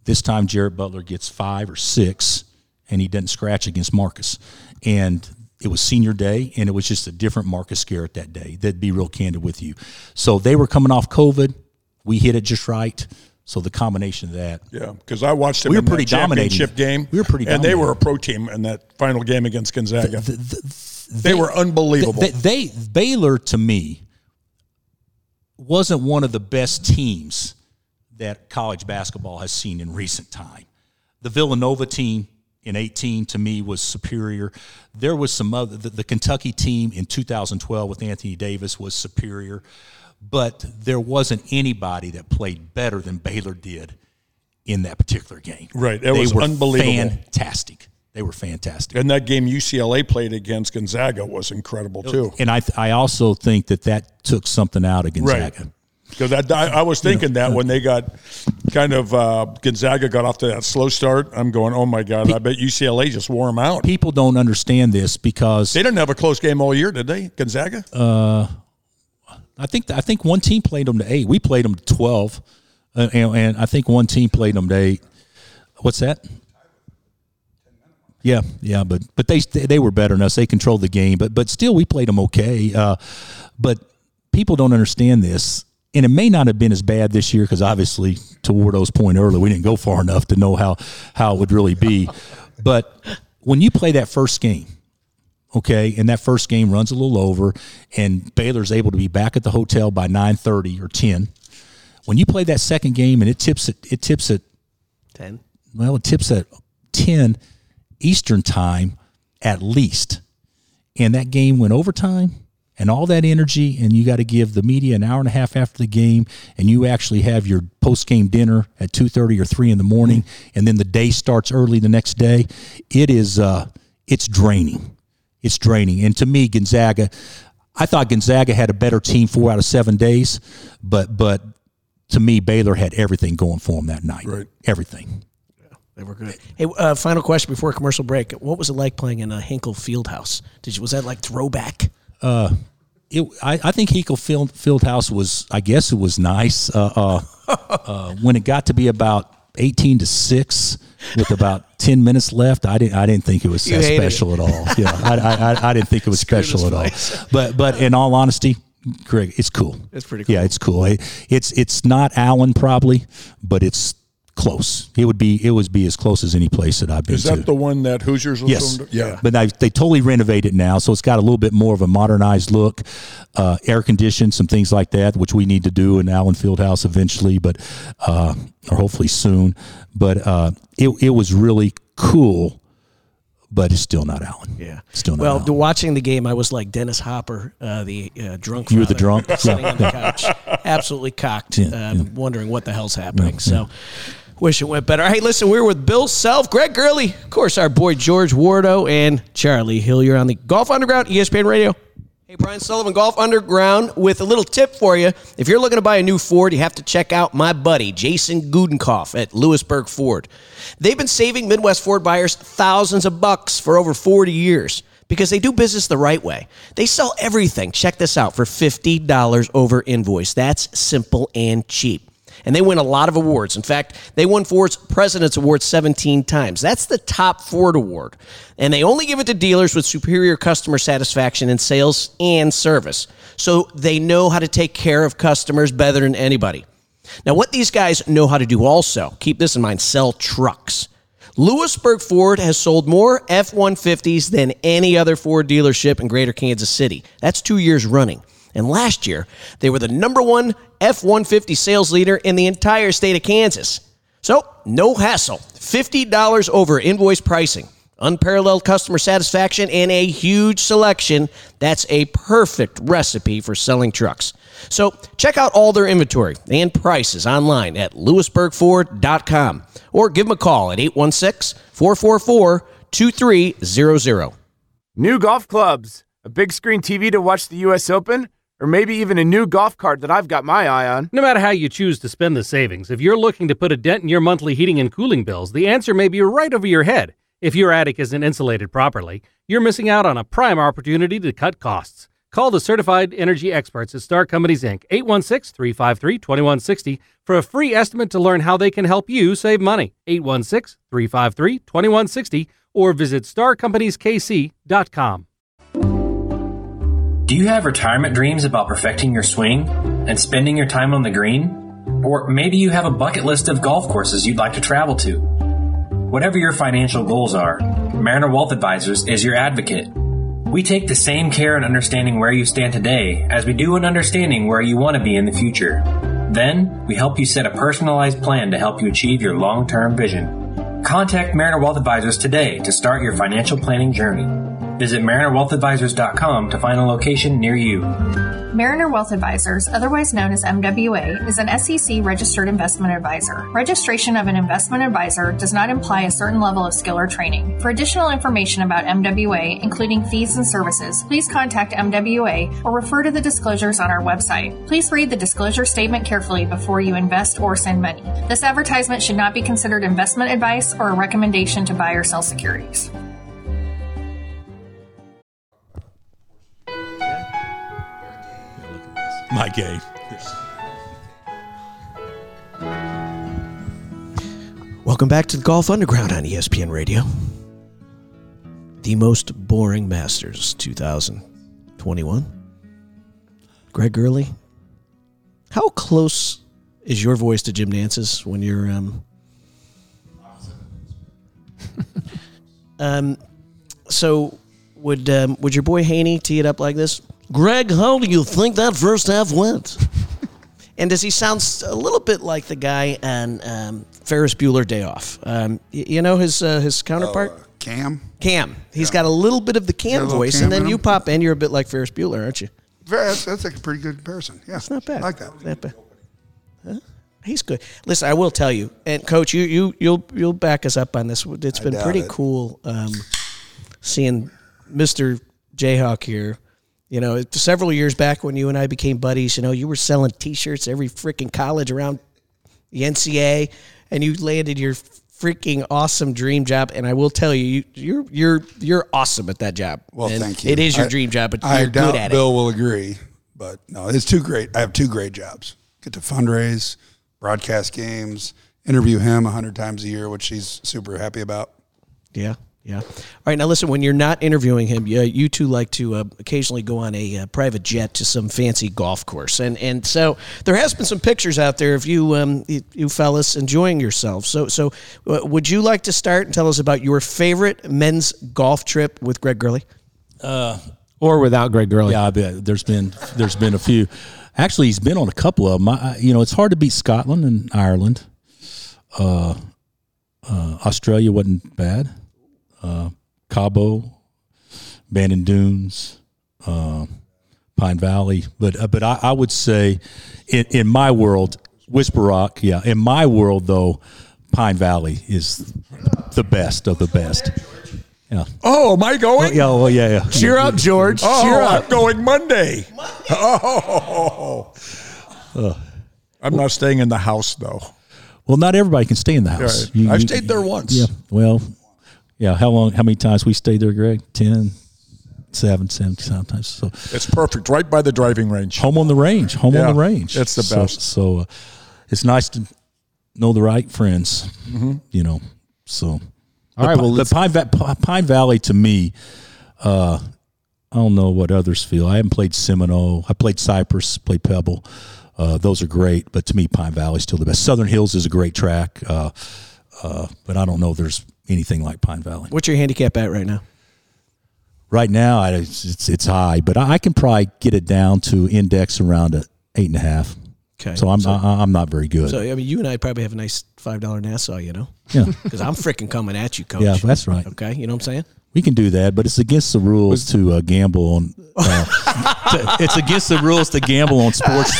S1: This time, Jared Butler gets five or six, and he doesn't scratch against Marcus. And it was senior day, and it was just a different Marcus Garrett that day. That'd be real candid with you. So they were coming off COVID. We hit it just right. So the combination of that.
S4: Yeah, because I watched them
S1: We were pretty dominating.
S4: championship game.
S1: We were pretty
S4: and they were a pro team in that final game against Gonzaga.
S1: The- the-
S4: they, were unbelievable.
S1: They, they Baylor to me wasn't one of the best teams that college basketball has seen in recent time. The Villanova team in 18 to me was superior. There was some other the, the Kentucky team in 2012 with Anthony Davis was superior, but there wasn't anybody that played better than Baylor did in that particular game.
S4: Right. It
S1: they
S4: was
S1: were
S4: unbelievable.
S1: Fantastic. They were fantastic.
S4: and that game UCLA played against Gonzaga was incredible oh, too.
S1: And I, I also think that that took something out of Gonzaga.
S4: Because I, I was thinking that when they got kind of uh, Gonzaga got off to that slow start, I'm going, oh my god, I bet UCLA just wore them out.
S1: People don't understand this because
S4: They didn't have a close game all year, did they? Gonzaga?
S1: Uh, I think I think one team played them to eight. We played them to twelve, uh, and, and I think one team played them to eight. What's that? Yeah, yeah, but but they they were better than us. They controlled the game, but but still we played them okay. Uh, but people don't understand this, and it may not have been as bad this year because obviously, to Wardo's point earlier, we didn't go far enough to know how how it would really be. <laughs> But when you play that first game, okay, and that first game runs a little over, and Baylor's able to be back at the hotel by nine thirty or ten. When you play that second game and it tips it, it tips at
S2: Ten.
S1: well, it tips at ten, Eastern time at least. And that game went overtime and all that energy and you got to give the media an hour and a half after the game and you actually have your post-game dinner at 2.30 or 3 in the morning and then the day starts early the next day it is uh, it's draining it's draining and to me gonzaga i thought gonzaga had a better team four out of seven days but but to me baylor had everything going for them that night
S4: Right.
S1: everything
S2: They were good. Hey, uh, final question before commercial break. What was it like playing in a Hinkle Fieldhouse? Did you was that like throwback?
S1: It, I, I think Hinkle Field, Fieldhouse was, I guess it was nice. Uh, uh, uh, when it got to be about 18 to 6 with about <laughs> 10 minutes left, I didn't, I didn't think it was
S2: You
S1: that
S2: hated
S1: special at all. Yeah, I, I, I, I didn't think it was <laughs> special at all. But, but in all honesty, Greg, it's cool.
S2: It's pretty cool.
S1: Yeah, it's cool. It, it's, it's not Allen probably, but it's close. It would be, it would be as close as any place that I've been
S4: Is
S1: to.
S4: that the one that Hoosiers was
S1: Yes.
S4: filmed? Yeah.
S1: But they, they totally renovated now, so it's got a little bit more of a modernized look, uh, air conditioned, some things like that, which we need to do in Allen Fieldhouse eventually, but uh, or hopefully soon. But uh, it it was really cool, but it's still not Allen.
S2: Yeah.
S1: still not.
S2: Well,
S1: Allen.
S2: watching the game, I was like Dennis Hopper, uh, the uh, drunk.
S1: You were the drunk?
S2: sitting
S1: Yeah,
S2: on the couch, absolutely cocked,
S1: Yeah,
S2: um, wondering what the hell's happening. So, wish it went better. Hey, listen, we're with Bill Self, Greg Gurley, of course, our boy George Wardo, and Charlie Hillier on the Golf Underground ESPN Radio. Hey, Brian Sullivan, Golf Underground, with a little tip for you. If you're looking to buy a new Ford, you have to check out my buddy, Jason Gudenkoff at Lewisburg Ford. They've been saving Midwest Ford buyers thousands of bucks for over 40 years because they do business the right way. They sell everything, check this out, for $50 over invoice. That's simple and cheap. And they win a lot of awards. In fact, they won Ford's President's Award 17 times. That's the top Ford award. And they only give it to dealers with superior customer satisfaction in sales and service. So they know how to take care of customers better than anybody. Now, what these guys know how to do also, keep this in mind, sell trucks. Lewisburg Ford has sold more F 150s than any other Ford dealership in greater Kansas City. That's two years running. And last year, they were the number one F 150 sales leader in the entire state of Kansas. So, no hassle. $50 over invoice pricing, unparalleled customer satisfaction, and a huge selection. That's a perfect recipe for selling trucks. So, check out all their inventory and prices online at lewisburgford.com or give them a call at 816 444 2300.
S10: New golf clubs, a big screen TV to watch the U.S. Open, or maybe even a new golf cart that I've got my eye on.
S11: No matter how you choose to spend the savings, if you're looking to put a dent in your monthly heating and cooling bills, the answer may be right over your head. If your attic isn't insulated properly, you're missing out on a prime opportunity to cut costs. Call the certified energy experts at Star Companies Inc. 816-353-2160 for a free estimate to learn how they can help you save money. 816-353-2160 or visit starcompanieskc.com.
S12: Do you have retirement dreams about perfecting your swing and spending your time on the green? Or maybe you have a bucket list of golf courses you'd like to travel to. Whatever your financial goals are, Mariner Wealth Advisors is your advocate. We take the same care in understanding where you stand today as we do in understanding where you want to be in the future. Then, we help you set a personalized plan to help you achieve your long term vision. Contact Mariner Wealth Advisors today to start your financial planning journey. Visit MarinerWealthAdvisors.com to find a location near you.
S13: Mariner Wealth Advisors, otherwise known as MWA, is an SEC registered investment advisor. Registration of an investment advisor does not imply a certain level of skill or training. For additional information about MWA, including fees and services, please contact MWA or refer to the disclosures on our website. Please read the disclosure statement carefully before you invest or send money. This advertisement should not be considered investment advice or a recommendation to buy or sell securities.
S1: My game.
S2: Welcome back to the Golf Underground on ESPN Radio. The most boring Masters 2021. Greg Gurley, how close is your voice to Jim Nantz's when you're um <laughs> um so would um, would your boy Haney tee it up like this? Greg, how do you think that first half went? <laughs> and does he sound a little bit like the guy on um, Ferris Bueller Day Off? Um, y- you know his uh, his counterpart.
S6: Cam.
S2: Cam. He's got a little bit of the Cam
S6: little
S2: voice,
S6: Cam
S2: and then
S6: in
S2: you
S6: him.
S2: pop in. You're a bit like Ferris Bueller, aren't you?
S6: Very, that's, that's like a pretty good comparison. Yeah, it's
S2: not bad.
S6: I like that.
S2: Not bad. Huh? He's good. Listen, I will tell you, and Coach, you you you'll you'll back us up on this. It's
S6: I
S2: been
S6: doubt
S2: pretty
S6: it.
S2: cool um, seeing Mister Jayhawk here. You know, several years back when you and I became buddies, you know, you were selling T-shirts every freaking college around the NCA, and you landed your freaking awesome dream job. And I will tell you, you you're you're you're awesome at that job.
S6: Well,
S2: And
S6: thank you.
S2: It is your
S6: I-
S2: dream job, but
S6: I
S2: you're
S6: doubt
S2: good at
S6: Bill
S2: it.
S6: will agree, but no, it's two great. I have two great jobs: get to fundraise, broadcast games, interview him a hundred times a year, which he's super happy about.
S2: Yeah, yeah. All right, now listen. When you're not interviewing him, you, you two like to uh, occasionally go on a uh, private jet to some fancy golf course, and and so there has been some pictures out there of you, um, you, you fellas enjoying yourselves. So so, uh, would you like to start and tell us about your favorite men's golf trip with Greg Gurley?
S1: Uh,
S5: or without Greg Gurley.
S1: Yeah, I bet there's been there's been a few. Actually, he's been on a couple of them. I, you know, it's hard to beat Scotland and Ireland. Uh, uh, Australia wasn't bad. Uh, Cabo, Bandon Dunes, uh, Pine Valley, but uh, but I, I would say, in, in my world, Whisper Rock. Yeah, in my world though, Pine Valley is the best of the best. Yeah.
S4: Oh, am I going?
S1: Oh, yeah, well, yeah, yeah.
S5: Cheer up, George.
S4: Oh,
S5: Cheer up.
S4: I'm going Monday. Monday. Oh.
S1: Uh,
S4: I'm not staying in the house though.
S1: Well, not everybody can stay in the house.
S4: Right. I've stayed there once.
S1: Yeah. Well, yeah. How long? How many times we stayed there, Greg? Ten, seven, seven sometimes. So
S4: It's perfect, right by the driving range.
S1: home on the range. Home
S4: Yeah,
S1: on the range.
S4: That's the
S1: So-
S4: best.
S1: So, uh, it's nice to know the right friends.
S4: Mhm.
S1: You know. So.
S5: All right,
S1: But,
S5: well,
S1: the
S5: let's-
S1: Pine, Va- Pine Valley to me, uh, I don't know what others feel. I haven't played Seminole. I played Cypress. Played Pebble. Uh, those are great, but to me, Pine Valley is still the best. Southern Hills is a great track, uh, uh, but I don't know there's anything like Pine Valley.
S2: What's your handicap at right now?
S1: Right now, it's, it's it's high, but I, can probably get it down to index around a eight and a half.
S2: Okay,
S1: so I'm
S2: so-
S1: I, I'm not very good.
S2: So I mean, you and I probably have a nice five dollar Nassau, you know?
S1: Yeah. <laughs>
S2: Because I'm freaking coming at you, coach.
S1: Yeah, that's right.
S2: Okay, you know what I'm saying?
S1: We can do that, but it's against the rules to uh, gamble on. Uh, <laughs> it's against the rules to gamble on sports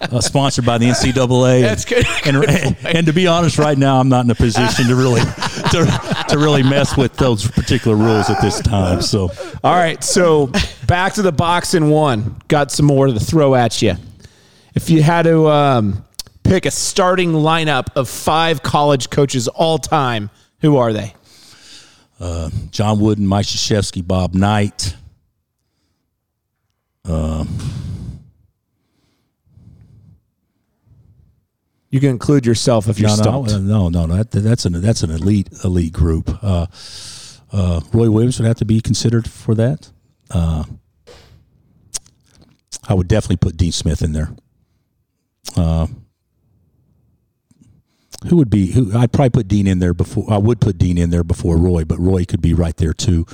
S1: uh, sponsored by the NCAA.
S2: That's good.
S1: And, and, and to be honest, right now I'm not in a position to really to, to really mess with those particular rules at this time. So,
S5: All right, so back to the box in one. Got some more to throw at you. If you had to um, pick a starting lineup of five college coaches all time, who are they?
S1: Uh, John Wooden, Mike Krzyzewski, Bob Knight. Uh,
S5: You can include yourself if you're
S1: no,
S5: stumped.
S1: no, no, no, that, that's an that's an elite elite group. Uh, uh, Roy Williams would have to be considered for that. Uh, I would definitely put Dean Smith in there. Uh, who would be who? I'd probably put Dean in there before. I would put Dean in there before Roy, but Roy could be right there too.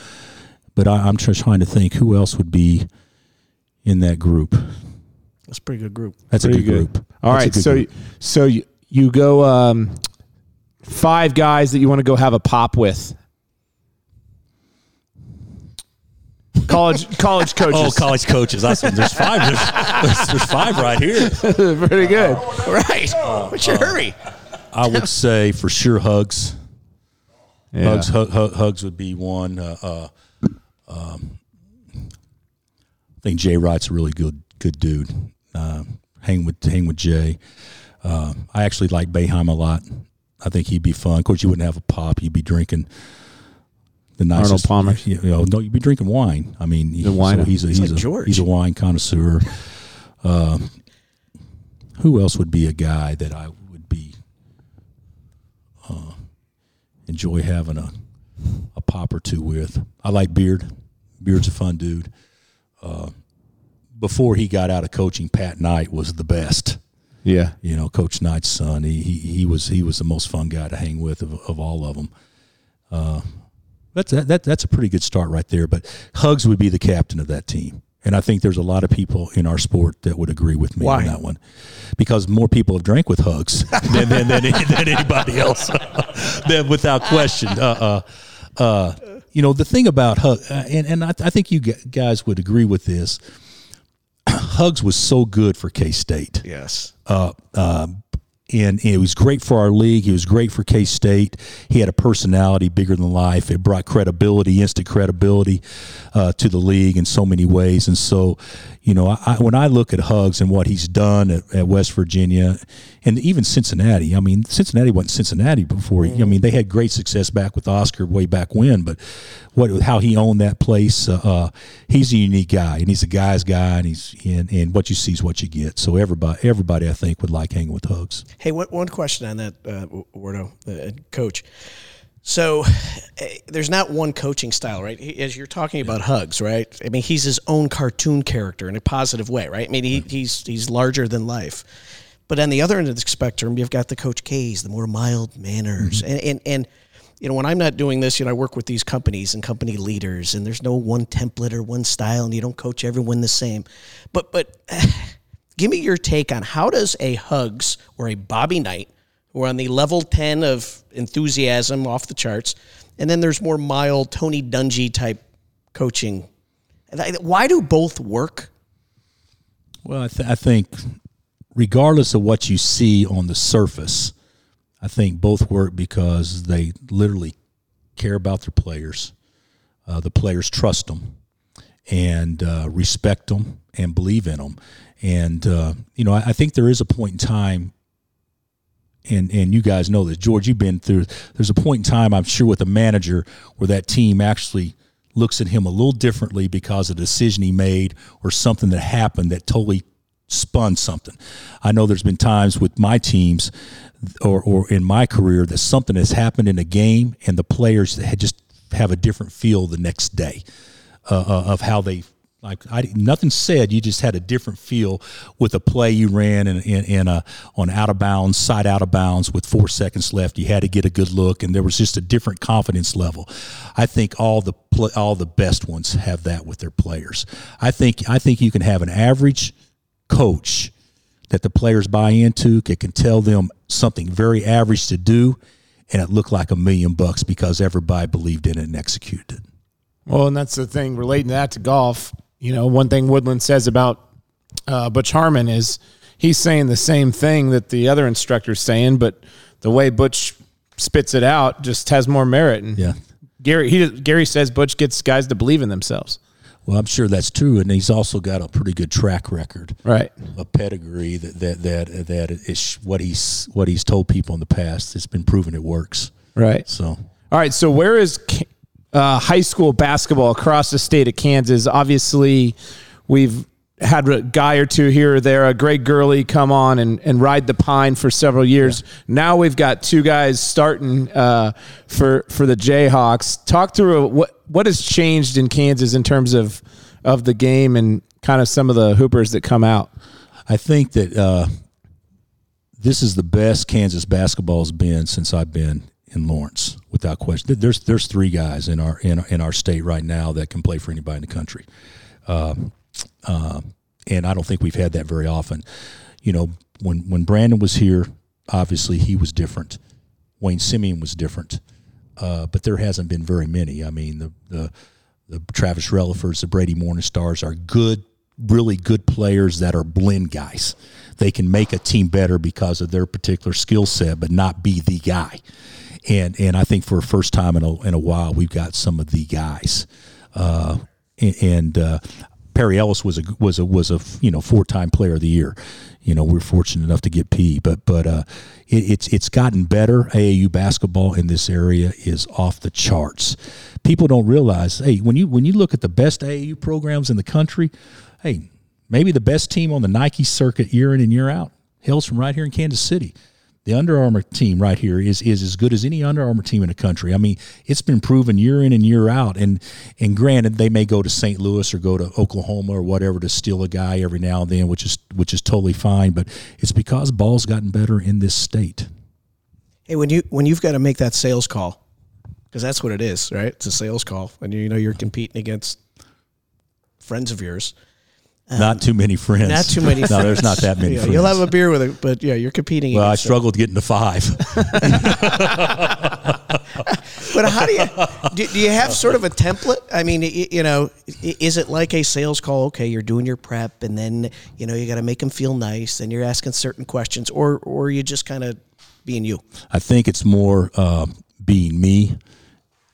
S1: But I, I'm just trying to think who else would be in that group.
S2: That's a pretty good group.
S1: That's a
S5: Pretty
S1: good, group.
S5: All
S1: That's
S5: right, so
S1: group.
S5: so you, you go um, five guys that you want to go have a pop with. College <laughs> college coaches.
S1: Oh, college coaches. I said there's five. There's, there's, there's five right here. <laughs>
S5: Pretty good.
S2: Right. What's your hurry?
S1: I would <laughs> say for sure Hugs.
S5: Yeah.
S1: Hugs, Hug, Hug- Hugs would be one. Uh, uh, um, I think Jay Wright's a really good good dude. Uh, hang with hang with Jay. Uh, I actually like Boeheim a lot. I think he'd be fun. Of course, you wouldn't have a pop. You'd be drinking the nicest.
S5: Arnold Palmer.
S1: You know, no, you'd be drinking wine. I mean, he's,
S5: wine.
S1: he's a
S2: He's
S1: he's,
S2: like
S1: a
S2: George.
S1: he's a wine connoisseur. Uh, who else would be a guy that I would be uh, enjoy having a a pop or two with? I like Beard. Beard's a fun dude. Uh, before he got out of coaching, Pat Knight was the best.
S5: Yeah.
S1: You know, Coach Knight's son. He he, he was he was the most fun guy to hang with of, of all of them. Uh, that's that, that that's a pretty good start right there. But Hugs would be the captain of that team, and I think there's a lot of people in our sport that would agree with me
S2: Why?
S1: on that one, because more people have drank with Hugs <laughs> than than, than, than anybody else, <laughs> than without question. Uh, uh, uh, you know, the thing about hugs, uh, and and I, I think you guys would agree with this. <clears throat> Hugs was so good for K State.
S2: Yes.
S1: And, and it was great for our league. He was great for K State. He had a personality bigger than life. It brought credibility, instant credibility uh, to the league in so many ways. And so, you know, I, when I look at Hugs and what he's done at, at, West Virginia and even Cincinnati, I mean, Cincinnati wasn't Cincinnati before. I mean, they had great success back with Oscar way back when, but what how he owned that place, uh, uh, he's a unique guy, and he's a guy's guy, and he's and, and what you see is what you get. So everybody, everybody, I think would like hanging with Hugs.
S2: Hey, what, one question on that, uh, Wardo, uh, coach. So <sighs> eh, there's not one coaching style, right? As you're talking about Hugs, right? I mean, he's his own cartoon character in a positive way, right? I mean, he, he's he's larger than life. But on the other end of the spectrum, you've got the Coach K's, the more mild manners, mm-hmm. and, and and you know, when I'm not doing this, you know, I work with these companies and company leaders, and there's no one template or one style, and you don't coach everyone the same. But but <sighs> give me your take on how does a Hugs or a Bobby Knight we're on the level 10 of enthusiasm off the charts. And then there's more mild Tony Dungy type coaching. Why do both work?
S1: Well, I, th- I think regardless of what you see on the surface, I think both work because they literally care about their players. Uh, the players trust them and uh, respect them and believe in them. And, uh, you know, I, I, think there is a point in time and and you guys know this, George. You've been through. There's a point in time, I'm sure, with a manager where that team actually looks at him a little differently because of a decision he made or something that happened that totally spun something. I know there's been times with my teams or, or in my career that something has happened in a game and the players just have a different feel the next day uh, uh of how they like I, nothing said. You just had a different feel with a play you ran in, in, in, a on out of bounds, side out of bounds with four seconds left. You had to get a good look, and there was just a different confidence level. I think all the all the best ones have that with their players. I think I think you can have an average coach that the players buy into, that can tell them something very average to do, and it looked like a million bucks because everybody believed in it and executed it.
S5: Well, and that's the thing relating that to golf you know, one thing Woodland says about uh, Butch Harmon is he's saying the same thing that the other instructor's saying, but the way Butch spits it out just has more merit. And
S1: yeah.
S5: Gary he Gary says Butch gets guys to believe in themselves.
S1: Well, I'm sure that's true, and he's also got a pretty good track record,
S5: right?
S1: A pedigree that that that that is what he's what he's told people in the past. It's been proven it works,
S5: right?
S1: So,
S5: all right. So, where is uh, high school basketball across the state of Kansas. Obviously, we've had a guy or two here or there, a Greg Gurley come on and, and ride the pine for several years. Yeah. Now we've got two guys starting uh, for for the Jayhawks. Talk through what what has changed in Kansas in terms of of the game and kind of some of the hoopers that come out.
S1: I think that uh, this is the best Kansas basketball has been since I've been in Lawrence, without question. There's there's three guys in our in, in our state right now that can play for anybody in the country, uh, uh, and I don't think we've had that very often. You know, when when Brandon was here, obviously he was different. Wayne Simien was different, uh, but there hasn't been very many. I mean, the the the Travis Relefords, the Brady Morningstars are good, really good players that are blend guys. They can make a team better because of their particular skill set, but not be the guy and and I think for a first time in a in a while we've got some of the guys, uh, and uh, Perry Ellis was a was a was a you know four time player of the year. You know we're fortunate enough to get P, but but uh, it, it's it's gotten better. AAU basketball in this area is off the charts. People don't realize, hey, when you when you look at the best AAU programs in the country, hey, maybe the best team on the Nike circuit year in and year out hails from right here in Kansas City the Under Armour team right here is is as good as any Under Armour team in the country. I mean, it's been proven year in and year out. And and granted, they may go to St. Louis or go to Oklahoma or whatever to steal a guy every now and then, which is which is totally fine. But it's because ball's gotten better in this state.
S2: Hey, when you when you've got to make that sales call, because that's what it is, right? It's a sales call, and you know you're competing against friends of yours.
S1: Um, not too many friends.
S2: Not too many. <laughs>
S1: no, there's not that many.
S2: Yeah,
S1: friends.
S2: You'll have a beer with it, but yeah, you're competing.
S1: Well, I struggled getting to five. <laughs> <laughs>
S2: but how do you do, do you have sort of a template? I mean, you know, is it like a sales call? Okay, you're doing your prep, and then you know you got to make them feel nice, and you're asking certain questions, or or are you just kind of being you?
S1: I think it's more uh, being me,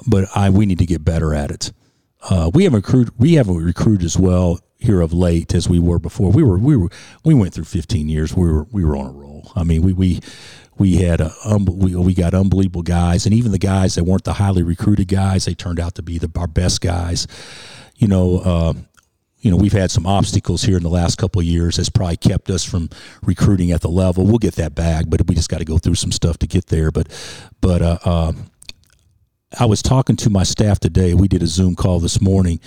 S1: but I we need to get better at it. Uh, we haven't recruited we haven't recruited as well here of late as we were before. We were we were we went through 15 years. We were we were on a roll. I mean, we we we had a, um, we, we got unbelievable guys, and even the guys that weren't the highly recruited guys, they turned out to be the our best guys. You know. Uh, you know, we've had some obstacles here in the last couple of years that's probably kept us from recruiting at the level. We'll get that back, but we just got to go through some stuff to get there. But, but uh, uh, I was talking to my staff today. We did a Zoom call this morning,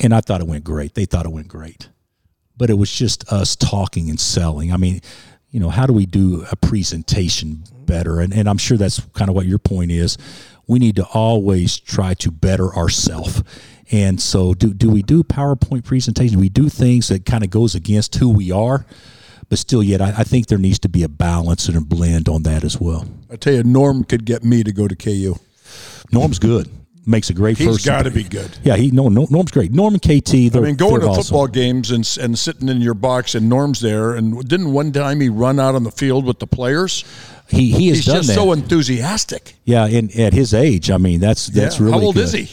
S1: and I thought it went great. They thought it went great, but it was just us talking and selling. I mean, you know, how do we do a presentation better? And, and I'm sure that's kind of what your point is. We need to always try to better ourselves. And so, do, do we do PowerPoint presentation? We do things that kind of goes against who we are, but still, yet I, I think there needs to be a balance and a blend on that as well.
S4: I tell you, Norm could get me to go to KU.
S1: Norm's good. Makes a great
S4: He's got to be good.
S1: Yeah, he no, no Norm's great. Norm and KT.
S4: I mean, going to
S1: awesome.
S4: football games and and sitting in your box and Norm's there, and didn't one time he run out on the field with the players?
S1: He he has
S4: He's
S1: done
S4: just
S1: that.
S4: so enthusiastic.
S1: yeah, and at his age, I mean, that's that's
S4: Yeah.
S1: really.
S4: How old
S1: good.
S4: is he?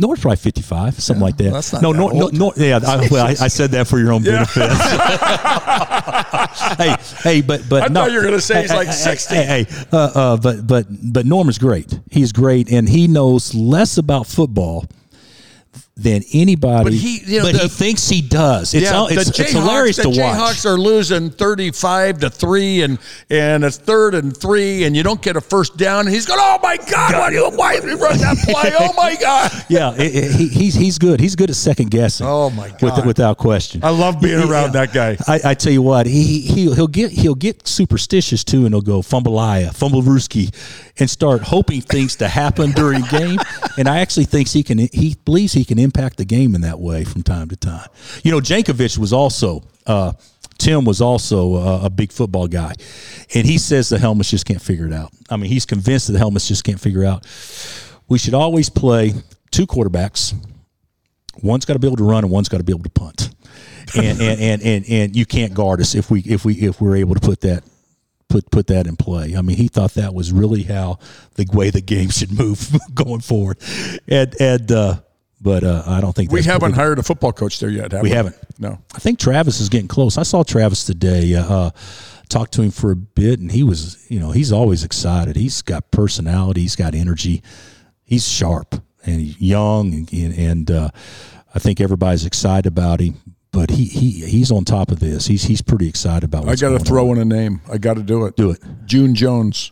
S1: Norm's probably fifty-five, something like that.
S4: that's not
S1: no,
S4: that
S1: Nor, no, no, yeah. I, well, I, I said that for your own benefit. <laughs> hey, hey, but but
S4: I
S1: no,
S4: thought you were gonna say he's
S1: hey,
S4: like
S1: hey,
S4: 60.
S1: Hey, hey, uh, uh, but but but Norm is great. He's great, and he knows less about football than anybody.
S4: But he- you know,
S1: but he
S4: the-
S1: tings he does. It's, all, it's, it's hilarious
S4: the
S1: to watch.
S4: The Jayhawks are losing thirty-five to three, and and it's third and three, and you don't get a first down. And he's going, "Oh my God! Why you why did you run that play? Oh my <laughs> God!"
S1: Yeah, it- it- he, he's he's good. He's good at second guessing.
S4: Oh, my
S1: with-
S4: God.
S1: without question.
S4: I love being
S1: He-
S4: around that guy.
S1: I, I tell you what, he he he'll get he'll get superstitious too, and he'll go fumbleia, fumblerooski, and start hoping things to happen during the game. <laughs> And I actually thinks he can he believes he can impact the game in that way from time to time. You know, Jankovich was also. Uh, Tim was also a, a big football guy, and he says the helmets just can't figure it out. I mean, he's convinced that the helmets just can't figure out. We should always play two quarterbacks. One's got to be able to run, and one's got to be able to punt. And, and, and, and, and you can't guard us if we if we if we're able to put that put put that in play. I mean, he thought that was really how the way the game should move <laughs> going forward. And and uh, but uh, I don't think
S4: We haven't hired a football coach there yet. Have
S1: we
S4: we,
S1: haven't.
S4: No.
S1: I think Travis is getting close. I saw Travis today. Uh, uh, talked to him for a bit, and he was, you know, he's always excited. He's got personality. He's got energy. He's sharp and he's young, and, and, uh, I think everybody's excited about him. But he, he he's on top of this. He's he's pretty excited about.
S4: It.
S1: I
S4: got to throw
S1: on.
S4: in a name. I got to do it.
S1: Do it.
S4: June Jones.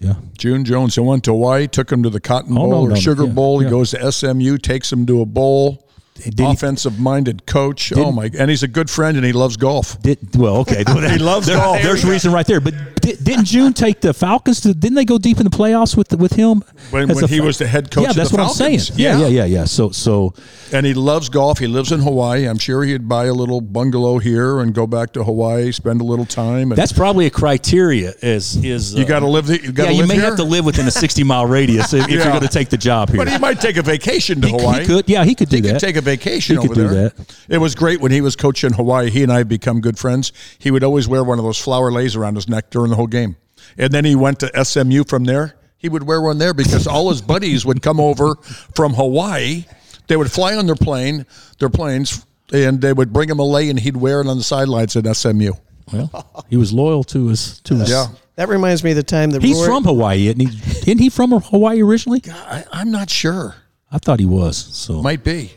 S1: Yeah.
S4: June Jones. He went to Hawaii, took him to the Cotton
S1: Oh,
S4: Bowl
S1: no,
S4: or
S1: no, no.
S4: Sugar
S1: Yeah,
S4: Bowl. He goes to SMU, takes him to a bowl.
S1: Did
S4: Offensive minded coach. Oh my! And he's a good friend, and he loves golf.
S1: Did, well, okay. <laughs>
S4: He loves golf.
S1: There's reason right there. But di- didn't June take the Falcons? To, didn't they go deep in the playoffs with with him?
S4: When- when he
S1: Fal-
S4: was the head coach
S1: Yeah, that's what I'm saying. Yeah,
S4: Yeah.
S1: yeah, yeah, yeah. So so
S4: And he loves golf. He lives in Hawaii. I'm sure he'd buy a little bungalow here and go back to Hawaii, spend a little time.
S1: That's probably a criteria. Is is
S4: you
S1: uh,
S4: got to live. The, you got
S1: yeah, you may
S4: here.
S1: have to live within a 60 mile radius if, if you're going to take the job here.
S4: But he might take a vacation to
S1: He- he
S4: Hawaii.
S1: could- yeah, he could do
S4: He
S1: that.
S4: could take a vacation
S1: He
S4: over
S1: could do
S4: there.
S1: that.
S4: It was great when he was coaching Hawaii. He and I become good friends. He would always wear one of those flower leis around his neck during the whole game. And then he went to SMU from there. He would wear one there because all his buddies would come over from Hawaii. They would fly on their plane, their planes, and they would bring him a lei, and he'd wear it on the sidelines at SMU.
S1: well, he was loyal to his to his.
S4: Yeah.
S2: That reminds me of the time that
S1: He's
S2: Roy,
S1: from Hawaii, isn't he? Isn't he from Hawaii originally?
S4: I, I'm not sure.
S1: I thought he was. So
S4: Might be.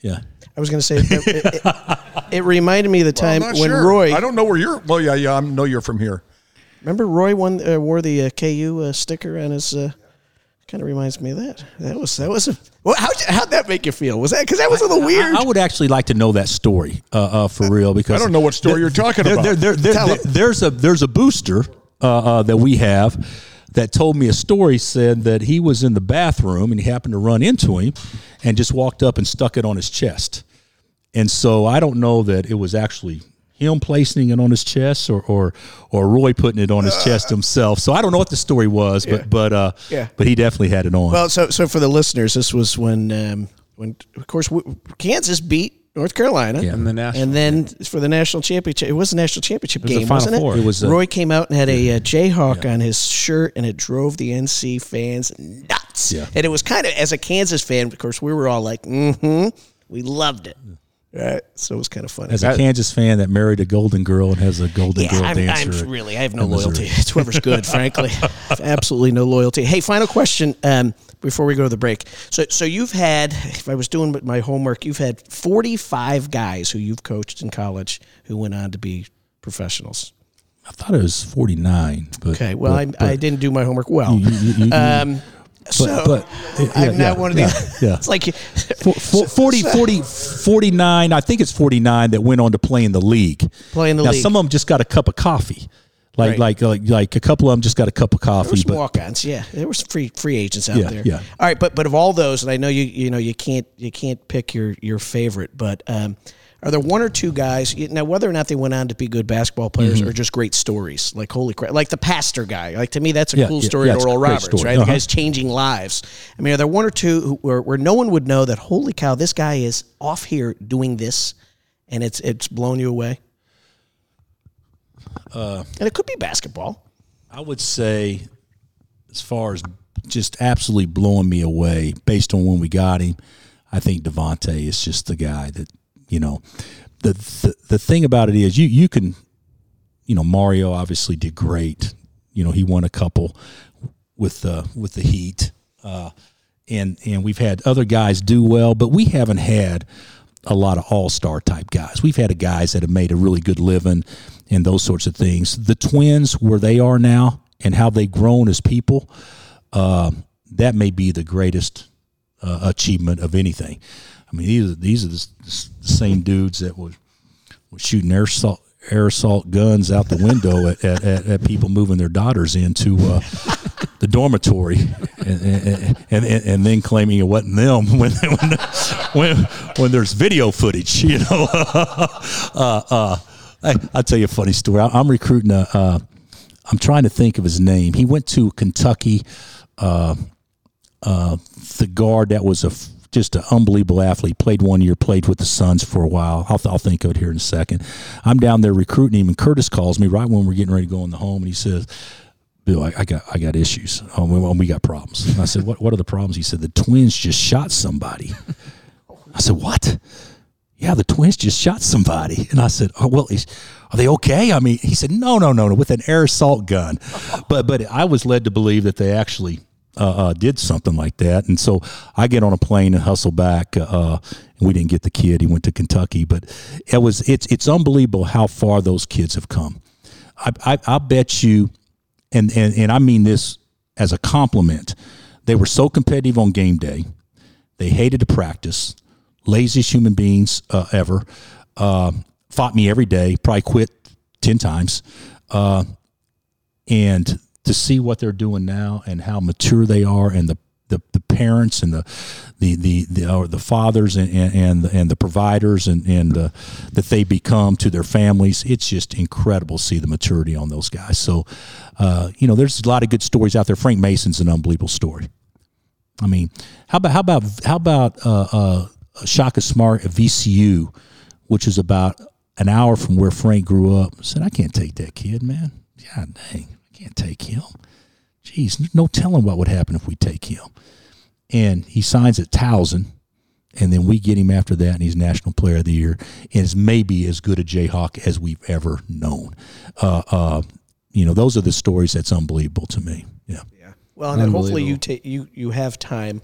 S1: yeah.
S2: I was going to say it, it, it, it reminded me of the time
S4: not
S2: when
S4: sure.
S2: Roy.
S4: I don't know where you're. Well, yeah, yeah. I know you're from here.
S2: Remember Roy won, uh, wore the uh, KU uh, sticker on his. Uh, kind of reminds me of that. That was that was. A, well, how how'd that make you feel? Was that because that was a little weird?
S1: I, I would actually like to know that story uh, uh, for real because
S4: I don't know what story you're talking
S1: there-
S4: about.
S1: there- there- there-
S2: Tell
S1: there- there's a there's a booster uh, uh, that we have that told me a story. Said that he was in the bathroom and he happened to run into him and just walked up and stuck it on his chest. And so I don't know that it was actually him placing it on his chest or or, or Roy putting it on his chest himself. So I don't know what the story was, but but uh,
S2: Yeah.
S1: but he definitely had it on.
S2: Well, so so for the listeners, this was when um, when of course w- Kansas beat North Carolina,
S1: Yeah.
S5: And the national-
S2: and then for the national championship, it was the national championship
S5: was the
S2: game,
S5: Final
S2: wasn't it?
S5: Four.
S1: It was, uh,
S2: Roy came out and had a, uh Jayhawk on his shirt, and it drove the NC fans nuts.
S1: Yeah.
S2: And it was kind of as a Kansas fan, of course, we were all like, "Mm-hmm," we loved it. Right, so it was kind of funny.
S1: As a Kansas fan that married a Golden Girl and has a Golden
S2: yeah,
S1: Girl
S2: I'm,
S1: dancer,
S2: I'm really, I have no loyalty. It's whoever's good, <laughs> frankly. Absolutely no loyalty. Hey, final question um, before we go to the break. So, so you've had, if I was doing my homework, you've had 45 guys who you've coached in college who went on to be professionals.
S1: I thought it was forty nine. But
S2: Okay, well,
S1: but,
S2: I,
S1: but
S2: I didn't do my homework well.
S1: You- you- you- you-
S2: um, so
S1: but yeah,
S2: I'm not
S1: yeah,
S2: one of
S1: yeah,
S2: the.
S1: yeah. <laughs>
S2: It's like
S1: For, <laughs> for <laughs> 40, 40, 49, I think it's 49 that went on to play in the league.
S2: Play in the
S1: now,
S2: league.
S1: some of them just got a cup of coffee. Like,
S2: Right.
S1: like, like, like a couple of them just got a cup of
S2: There
S1: coffee.
S2: was
S1: But
S2: walk-ons, yeah. There was free free agents out
S1: Yeah,
S2: there.
S1: yeah.
S2: All right, but but of all those, and I know you you know you can't you can't pick your your favorite, but um, are there one or two guys you- now whether or not they went on to be good basketball players
S1: Mhm.
S2: or just great stories? Like holy crap, like the pastor guy. Like to me, that's a
S1: Yeah,
S2: cool
S1: yeah,
S2: story.
S1: yeah,
S2: Oral Roberts,
S1: story.
S2: right? The
S1: Uh-huh.
S2: guy's changing lives. I mean, are there one or two who, where where no one would know that holy cow, this guy is off here doing this, and it's it's blown you away?
S1: uh,
S2: And it could be basketball.
S1: I would say, as far as just absolutely blowing me away based on when we got him, I think Devonte is just the guy that you know. The, the the thing about it is you you can, you know, Mario obviously did great. You know, he won a couple with the with the Heat, uh, and and we've had other guys do well, but we haven't had a lot of all star type guys. We've had guys that have made a really good living and those sorts of things. The twins, where they are now and how they've grown as people, uh, that may be the greatest uh, achievement of anything. I mean, these are these are the, the same dudes that were, were shooting air assault, air assault guns out the window at, at, at, at people moving their daughters into uh, the dormitory, and, and, and, and then claiming it wasn't them <laughs> when when when, when there's video footage. You know, <laughs> uh, uh, I, I'll tell you a funny story. I, I'm recruiting a. Uh, I'm trying to think of his name. He went to Kentucky. Uh, uh, the guard that was a just an unbelievable athlete. Played one year, played with the Suns for a while. I'll, I'll think of it here in a second. I'm down there recruiting him, and Curtis calls me right when we're getting ready to go in the home, and he says, "Bill, I, I got I got issues. Oh, we, we got problems." And I said, "What What are the problems?" He said, "The Twins just shot somebody." I said, "What?" Yeah, the Twins just shot somebody, and I said, "Oh well, is, are they okay?" I mean, he said, "No, no, no, no, with an air assault gun," but but I was led to believe that they actually uh, uh, did something like that, and so I get on a plane and hustle back. Uh, and we didn't get the kid; he went to Kentucky, but it was it's it's unbelievable how far those kids have come. I I, I bet you, and, and and I mean this as a compliment. They were so competitive on game day. They hated to practice. Laziest human beings uh, ever. Uh, fought me every day. Probably quit ten times. Uh, and to see what they're doing now and how mature they are, and the the, the parents and the the the the, or the fathers and and and the, providers and and uh, that they become to their families, it's just incredible to see the maturity on those guys. So, uh, you know, there's a lot of good stories out there. Frank Mason's an unbelievable story. I mean, how about how about how about uh, uh, Shaka Smart at VCU, which is about an hour from where Frank grew up? Said, I can't take that kid, man. God dang, can't take him. Jeez, no telling what would happen if we take him. And he signs at Towson, and then we get him after that, and he's National Player of the Year, and is maybe as good a Jayhawk as we've ever known. Uh, uh, you know, those are the stories that's unbelievable to me. Yeah. Yeah.
S2: Well, and hopefully you take you you have time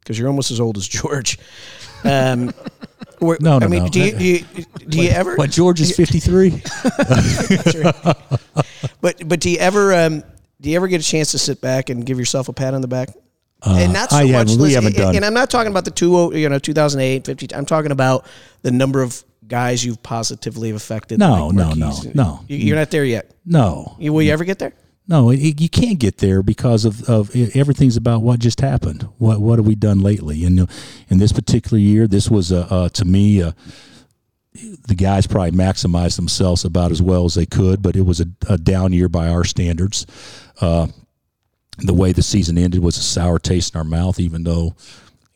S2: because you're almost as old as George. Um,
S1: No, no,
S2: I mean,
S1: no.
S2: do you do you, do you ever?
S1: What George is <laughs> fifty three. <laughs>
S2: But but do you ever um do you ever get a chance to sit back and give yourself a pat on the back?
S1: Uh,
S2: and not so
S1: I
S2: much.
S1: haven't- we haven't
S2: and,
S1: done.
S2: and I'm not talking about the two you know 2008, 50. I'm talking about the number of guys you've positively affected.
S1: No,
S2: like
S1: no, no, no.
S2: You- You're not there yet.
S1: No.
S2: Will you ever get there?
S1: No, it, you can't get there because of, of everything's about what just happened. What what have we done lately? And uh, in this particular year, this was a, uh, to me a, the guys probably maximized themselves about as well as they could, but it was a, a down year by our standards. Uh, the way the season ended was a sour taste in our mouth, even though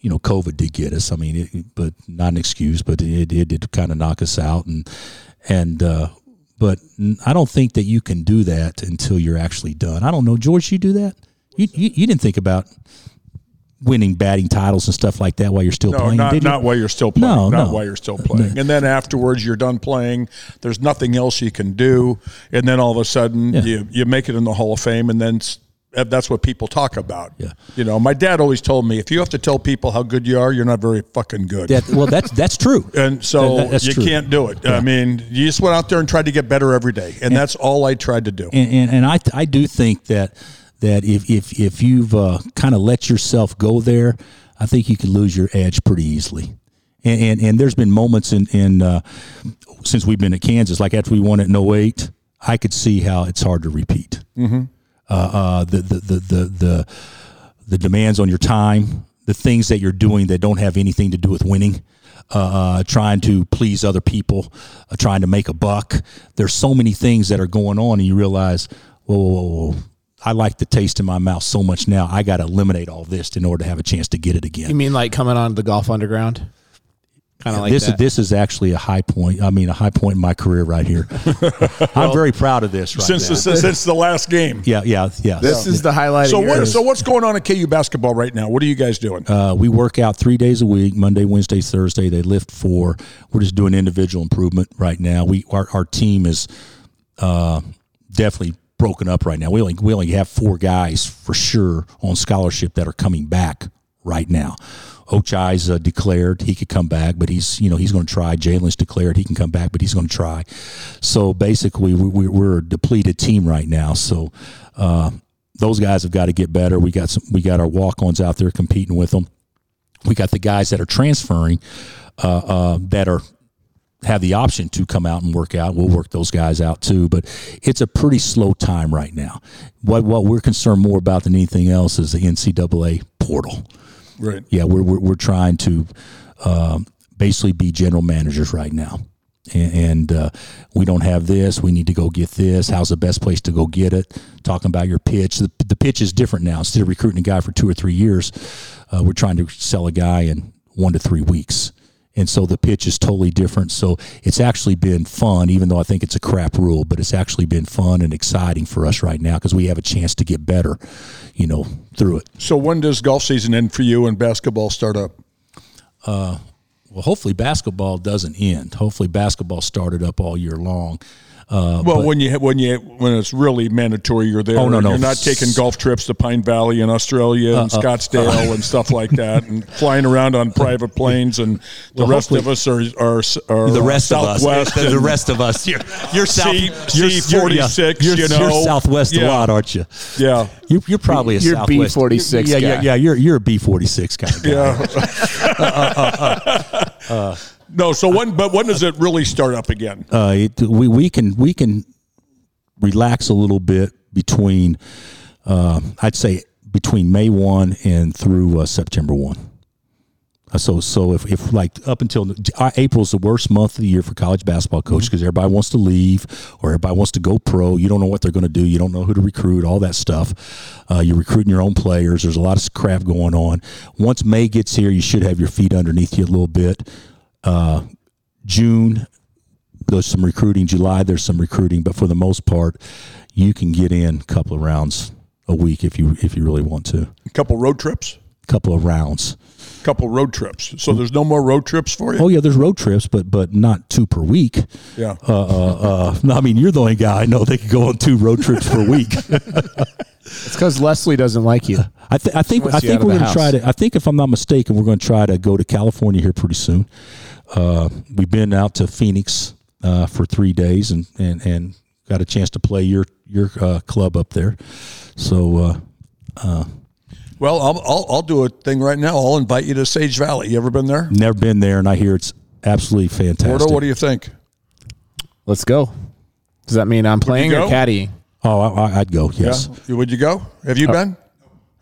S1: you know COVID did get us. I mean, it, but not an excuse, but it, it did kind of knock us out, and and uh, but I don't think that you can do that until you're actually done. I don't know, George. You do that? You you, you didn't think about winning batting titles and stuff like that while you're still
S4: No,
S1: playing.
S4: not,
S1: did you?
S4: not while you're still playing.
S1: No,
S4: not
S1: no.
S4: while you're still playing. And then afterwards, you're done playing. There's nothing else you can do. And then all of a sudden, you, you make it in the Hall of Fame, and then that's what people talk about.
S1: Yeah.
S4: You know, my dad always told me if you have to tell people how good you are, you're not very fucking good.
S1: That, well, that's that's true. <laughs>
S4: And so
S1: That-
S4: you
S1: true.
S4: can't do it. I mean, you just went out there and tried to get better every day, and, that's all I tried to do.
S1: and and, and I I do think that that if if if you've uh, kind of let yourself go there, I think you can lose your edge pretty easily. And and, and there's been moments in in uh, since we've been at Kansas, like after we won it in 08, I could see how it's hard to repeat.
S4: Mm-hmm.
S1: Uh, uh, the, the the the the the demands on your time, the things that you're doing that don't have anything to do with winning. Uh, uh, trying to please other people, uh, trying to make a buck. There's so many things that are going on, and you realize, whoa, whoa, whoa, whoa. I like the taste in my mouth so much now. I got to eliminate all this in order to have a chance to get it again.
S5: You mean like coming on the golf underground? Kind of like
S1: this
S5: that.
S1: is this is actually a high point. I mean, a high point in my career right here. <laughs> I'm very proud of this. Right
S4: Since
S1: now.
S4: the, since the last game.
S1: yeah, yeah, yeah.
S5: This is the highlight.
S4: So
S5: of
S4: what?
S5: yours.
S4: So what's going on at KU basketball right now? What are you guys doing?
S1: Uh, we work out three days a week Monday, Wednesday, Thursday. They lift four. We're just doing individual improvement right now. We our, our team is uh, definitely broken up right now. We only we only have four guys for sure on scholarship that are coming back right now. Ochai's uh, declared he could come back, but he's you know he's going to try. Jalen's declared he can come back, but he's going to try. So basically, we, we're a depleted team right now. So uh, those guys have got to get better. We got some. We got our walk-ons out there competing with them. We got the guys that are transferring uh, uh, that are have the option to come out and work out. We'll work those guys out too, but it's a pretty slow time right now. What what we're concerned more about than anything else is the NCAA portal.
S4: Right.
S1: Yeah, we're we're, we're trying to um, basically be general managers right now. And, and uh, we don't have this. We need to go get this. How's the best place to go get it? Talking about your pitch. The, the pitch is different now. Instead of recruiting a guy for two or three years, uh, we're trying to sell a guy in one to three weeks. And so the pitch is totally different. So it's actually been fun, even though I think it's a crap rule, but it's actually been fun and exciting for us right now because we have a chance to get better, you know, through it.
S4: So when does golf season end for you and basketball start up?
S1: Uh, well, hopefully basketball doesn't end. Hopefully basketball started up all year long. Uh,
S4: Well,
S1: but-
S4: when you when you when it's really mandatory, you're there.
S1: Oh, no, no.
S4: You're not taking golf trips to Pine Valley in Australia and
S1: Uh, uh,
S4: Scottsdale and stuff like that, and flying around on private planes. And the
S1: Well,
S4: rest of us are are, are
S1: the rest of us,
S4: Southwest.
S1: the, the rest of us, you're, you're south,
S4: C-
S1: you're,
S4: C46,
S1: You're,
S4: you
S1: you're
S4: know.
S1: Southwest a lot, aren't you?
S4: Yeah.
S1: You, you're probably a
S5: You're
S1: Southwest.
S5: B46
S1: Yeah, yeah, yeah. You're you're a B forty six kind of guy.
S4: Yeah. <laughs> <laughs> no. So when? But when does it really start up again?
S1: uh, it, we we can we can relax a little bit between uh, I'd say between May one and through uh, September one. Uh, So so if, if like up until uh, April's the worst month of the year for college basketball coaches because everybody wants to leave or everybody wants to go pro. You don't know what they're going to do. You don't know who to recruit. All that stuff. Uh, you're recruiting your own players. There's a lot of crap going on. Once May gets here, you should have your feet underneath you a little bit. Uh, June, there's some recruiting. July, there's some recruiting, but for the most part, you can get in a couple of rounds a week if you if you really want to.
S4: A couple road trips.
S1: A couple of rounds.
S4: A couple road trips. So there's no more road trips for you.
S1: Oh yeah, there's road trips, but but not two per week.
S4: Yeah.
S1: Uh, uh, uh, no, <laughs> I mean you're the only guy I know that can go on two road trips per week. <laughs>
S5: It's because Leslie doesn't like you.
S1: I, th- I think I think we're going to try to. I think if I'm not mistaken, we're going to try to go to California here pretty soon. Uh, we've been out to Phoenix uh, for three days and, and, and got a chance to play your your uh, club up there. So uh, uh,
S4: Well, I'll, I'll I'll do a thing right now. I'll invite you to Sage Valley. You ever been there?
S1: never been there, and I hear it's absolutely fantastic.
S4: Gordo, what do you think?
S5: Let's go. Does that mean I'm playing or
S4: go?
S5: caddying?
S1: Oh, I, I- I'd go. Yes.
S4: Yeah. Would you go? Have you
S5: Uh,
S4: been?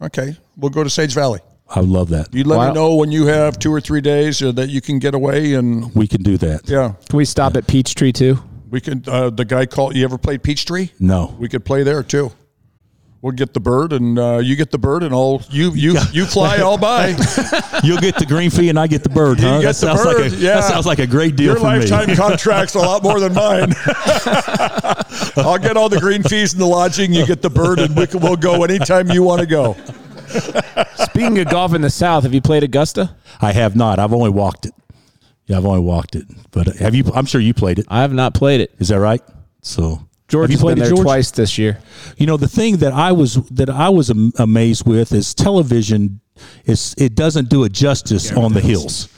S4: Okay, we'll go to Sage Valley.
S1: I would love that.
S4: You let
S5: Wow.
S4: me know when you have two or three days uh, that you can get away, and
S1: We can do that.
S4: yeah,
S5: Can we stop at Peachtree too?
S4: we can. Uh, the guy called. You ever played Peachtree?
S1: No.
S4: We could play there too. We'll get the bird, and uh, you get the bird, and I'll you you you fly. all by. <laughs>
S1: You'll get the green fee and I get the bird,
S4: You
S1: huh?
S4: get
S1: that,
S4: the
S1: sounds
S4: bird.
S1: Like a,
S4: yeah,
S1: that sounds like a great deal
S4: Your
S1: for
S4: lifetime
S1: me. <laughs>
S4: contract's a lot more than mine. <laughs> I'll get all the green fees and the lodging. You get the bird, and we can, we'll go anytime you want to go.
S5: Speaking of golf in the South, have you played Augusta?
S1: I have not. I've only walked it. Yeah, I've only walked it. But have you? I'm sure you played it.
S5: I have not played it.
S1: Is that right? So
S5: George
S1: have you played
S5: been
S1: it,
S5: there
S1: George?
S5: twice this year.
S1: You know, the thing that I was that I was amazed with is television. Is it doesn't do it justice on the hills,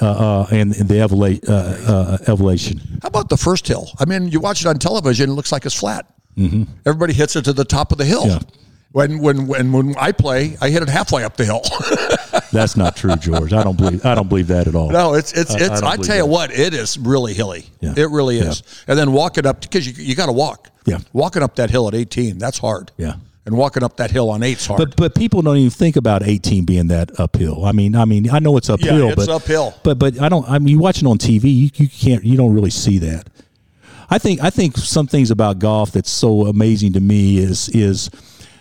S1: uh, uh, and, and the eleva- uh, uh, elevation.
S4: How about the first hill? I mean, you watch it on television; it looks like it's flat.
S1: Mm-hmm.
S4: Everybody hits it to the top of the hill.
S1: Yeah.
S4: When when when when I play, I hit it halfway up the hill. <laughs>
S1: That's not true, George. I don't believe. I don't believe that at all.
S4: no, it's it's
S1: I- I
S4: it's. I,
S1: believe
S4: tell you
S1: that.
S4: what, it is really hilly.
S1: Yeah.
S4: It really is. And then walking up because you you got to walk.
S1: Yeah.
S4: Walking up that hill at eighteen, that's hard.
S1: Yeah.
S4: And walking up that hill on eight's hard.
S1: But but people don't even think about 18 being that uphill. I mean, I mean, I know it's uphill, Yeah,
S4: it's
S1: but
S4: uphill.
S1: But but I don't. I mean, you watch it on TV, you, you can't. You don't really see that. I think I think some things about golf that's so amazing to me is is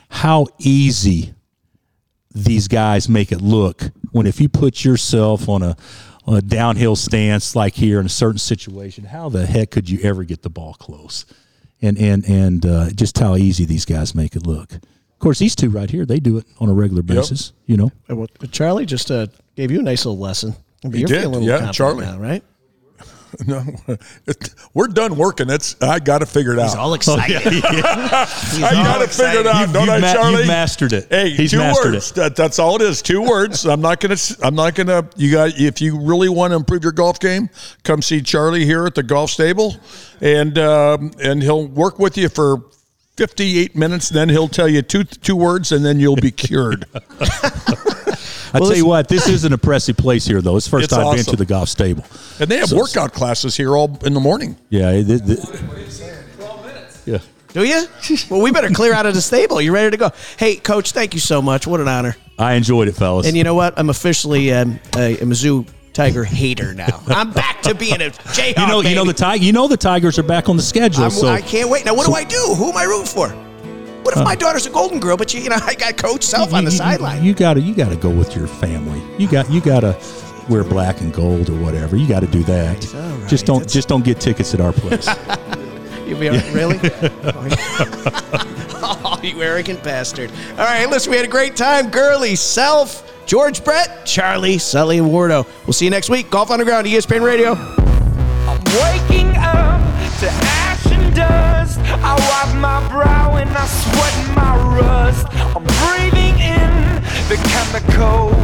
S1: how easy these guys make it look when if you put yourself on a on a downhill stance like here in a certain situation, how the heck could you ever get the ball close? And and and uh, just how easy these guys make it look. Of course, these two right here, they do it on a regular basis. You know,
S2: And what- but Charlie just uh, gave you a nice little lesson. But
S4: He
S2: you're
S4: did,
S2: feeling a little
S4: yeah,
S2: confident
S4: Charlie.
S2: now, right? <laughs>
S4: no, it- we're done working. It's I got to figure it out. <laughs>
S2: He's all excited.
S4: I got to figure it out,
S1: You've-
S4: don't
S1: you've
S4: I,
S1: ma-
S4: Charlie?
S1: you've mastered it.
S4: Hey,
S1: He's
S4: two
S1: mastered
S4: words. That, that's all it is. Two words. I'm not gonna. I'm not gonna. You got. If you really want to improve your golf game, come see Charlie here at the golf stable, and um, and he'll work with you for 58 minutes. Then he'll tell you two two words, and then you'll be cured. <laughs>
S1: I tell you what, this is an impressive place here, though. It's the first
S4: It's
S1: time I've been to the golf stable.
S4: and they have
S1: So-
S4: workout classes here all in the morning.
S1: Yeah, it, it- it- yeah.
S2: Do you? Well, we better clear out of the stable. You ready to go? Hey, Coach, thank you so much. What an honor.
S1: I enjoyed it, fellas.
S2: And you know what? I'm officially um, a, a Mizzou Tiger hater now. I'm back to being a Jayhawk.
S1: you know, you know the tig- You know the Tigers are back on the schedule.
S2: I'm,
S1: so
S2: I can't wait. Now, what
S1: so-
S2: do I do? Who am I rooting for? What if my daughter's a Golden Girl, but you, you know, <laughs> I got Coach Self on the
S1: you- you-
S2: sideline?
S1: You gotta, you gotta go with your family. You got, you gotta wear black and gold or whatever. You got to do that. Just don't, just don't get tickets at our place. <laughs>
S2: You be really? <laughs> oh, you arrogant bastard. All right, listen, we had a great time. Gurley, Self, George Brett, Charlie, Sully, and Wardo. We'll see you next week. Golf Underground, ESPN Radio.
S14: I'm Waking up to ash and dust. I wipe my brow and I sweat my rust. I'm breathing in the chemicals.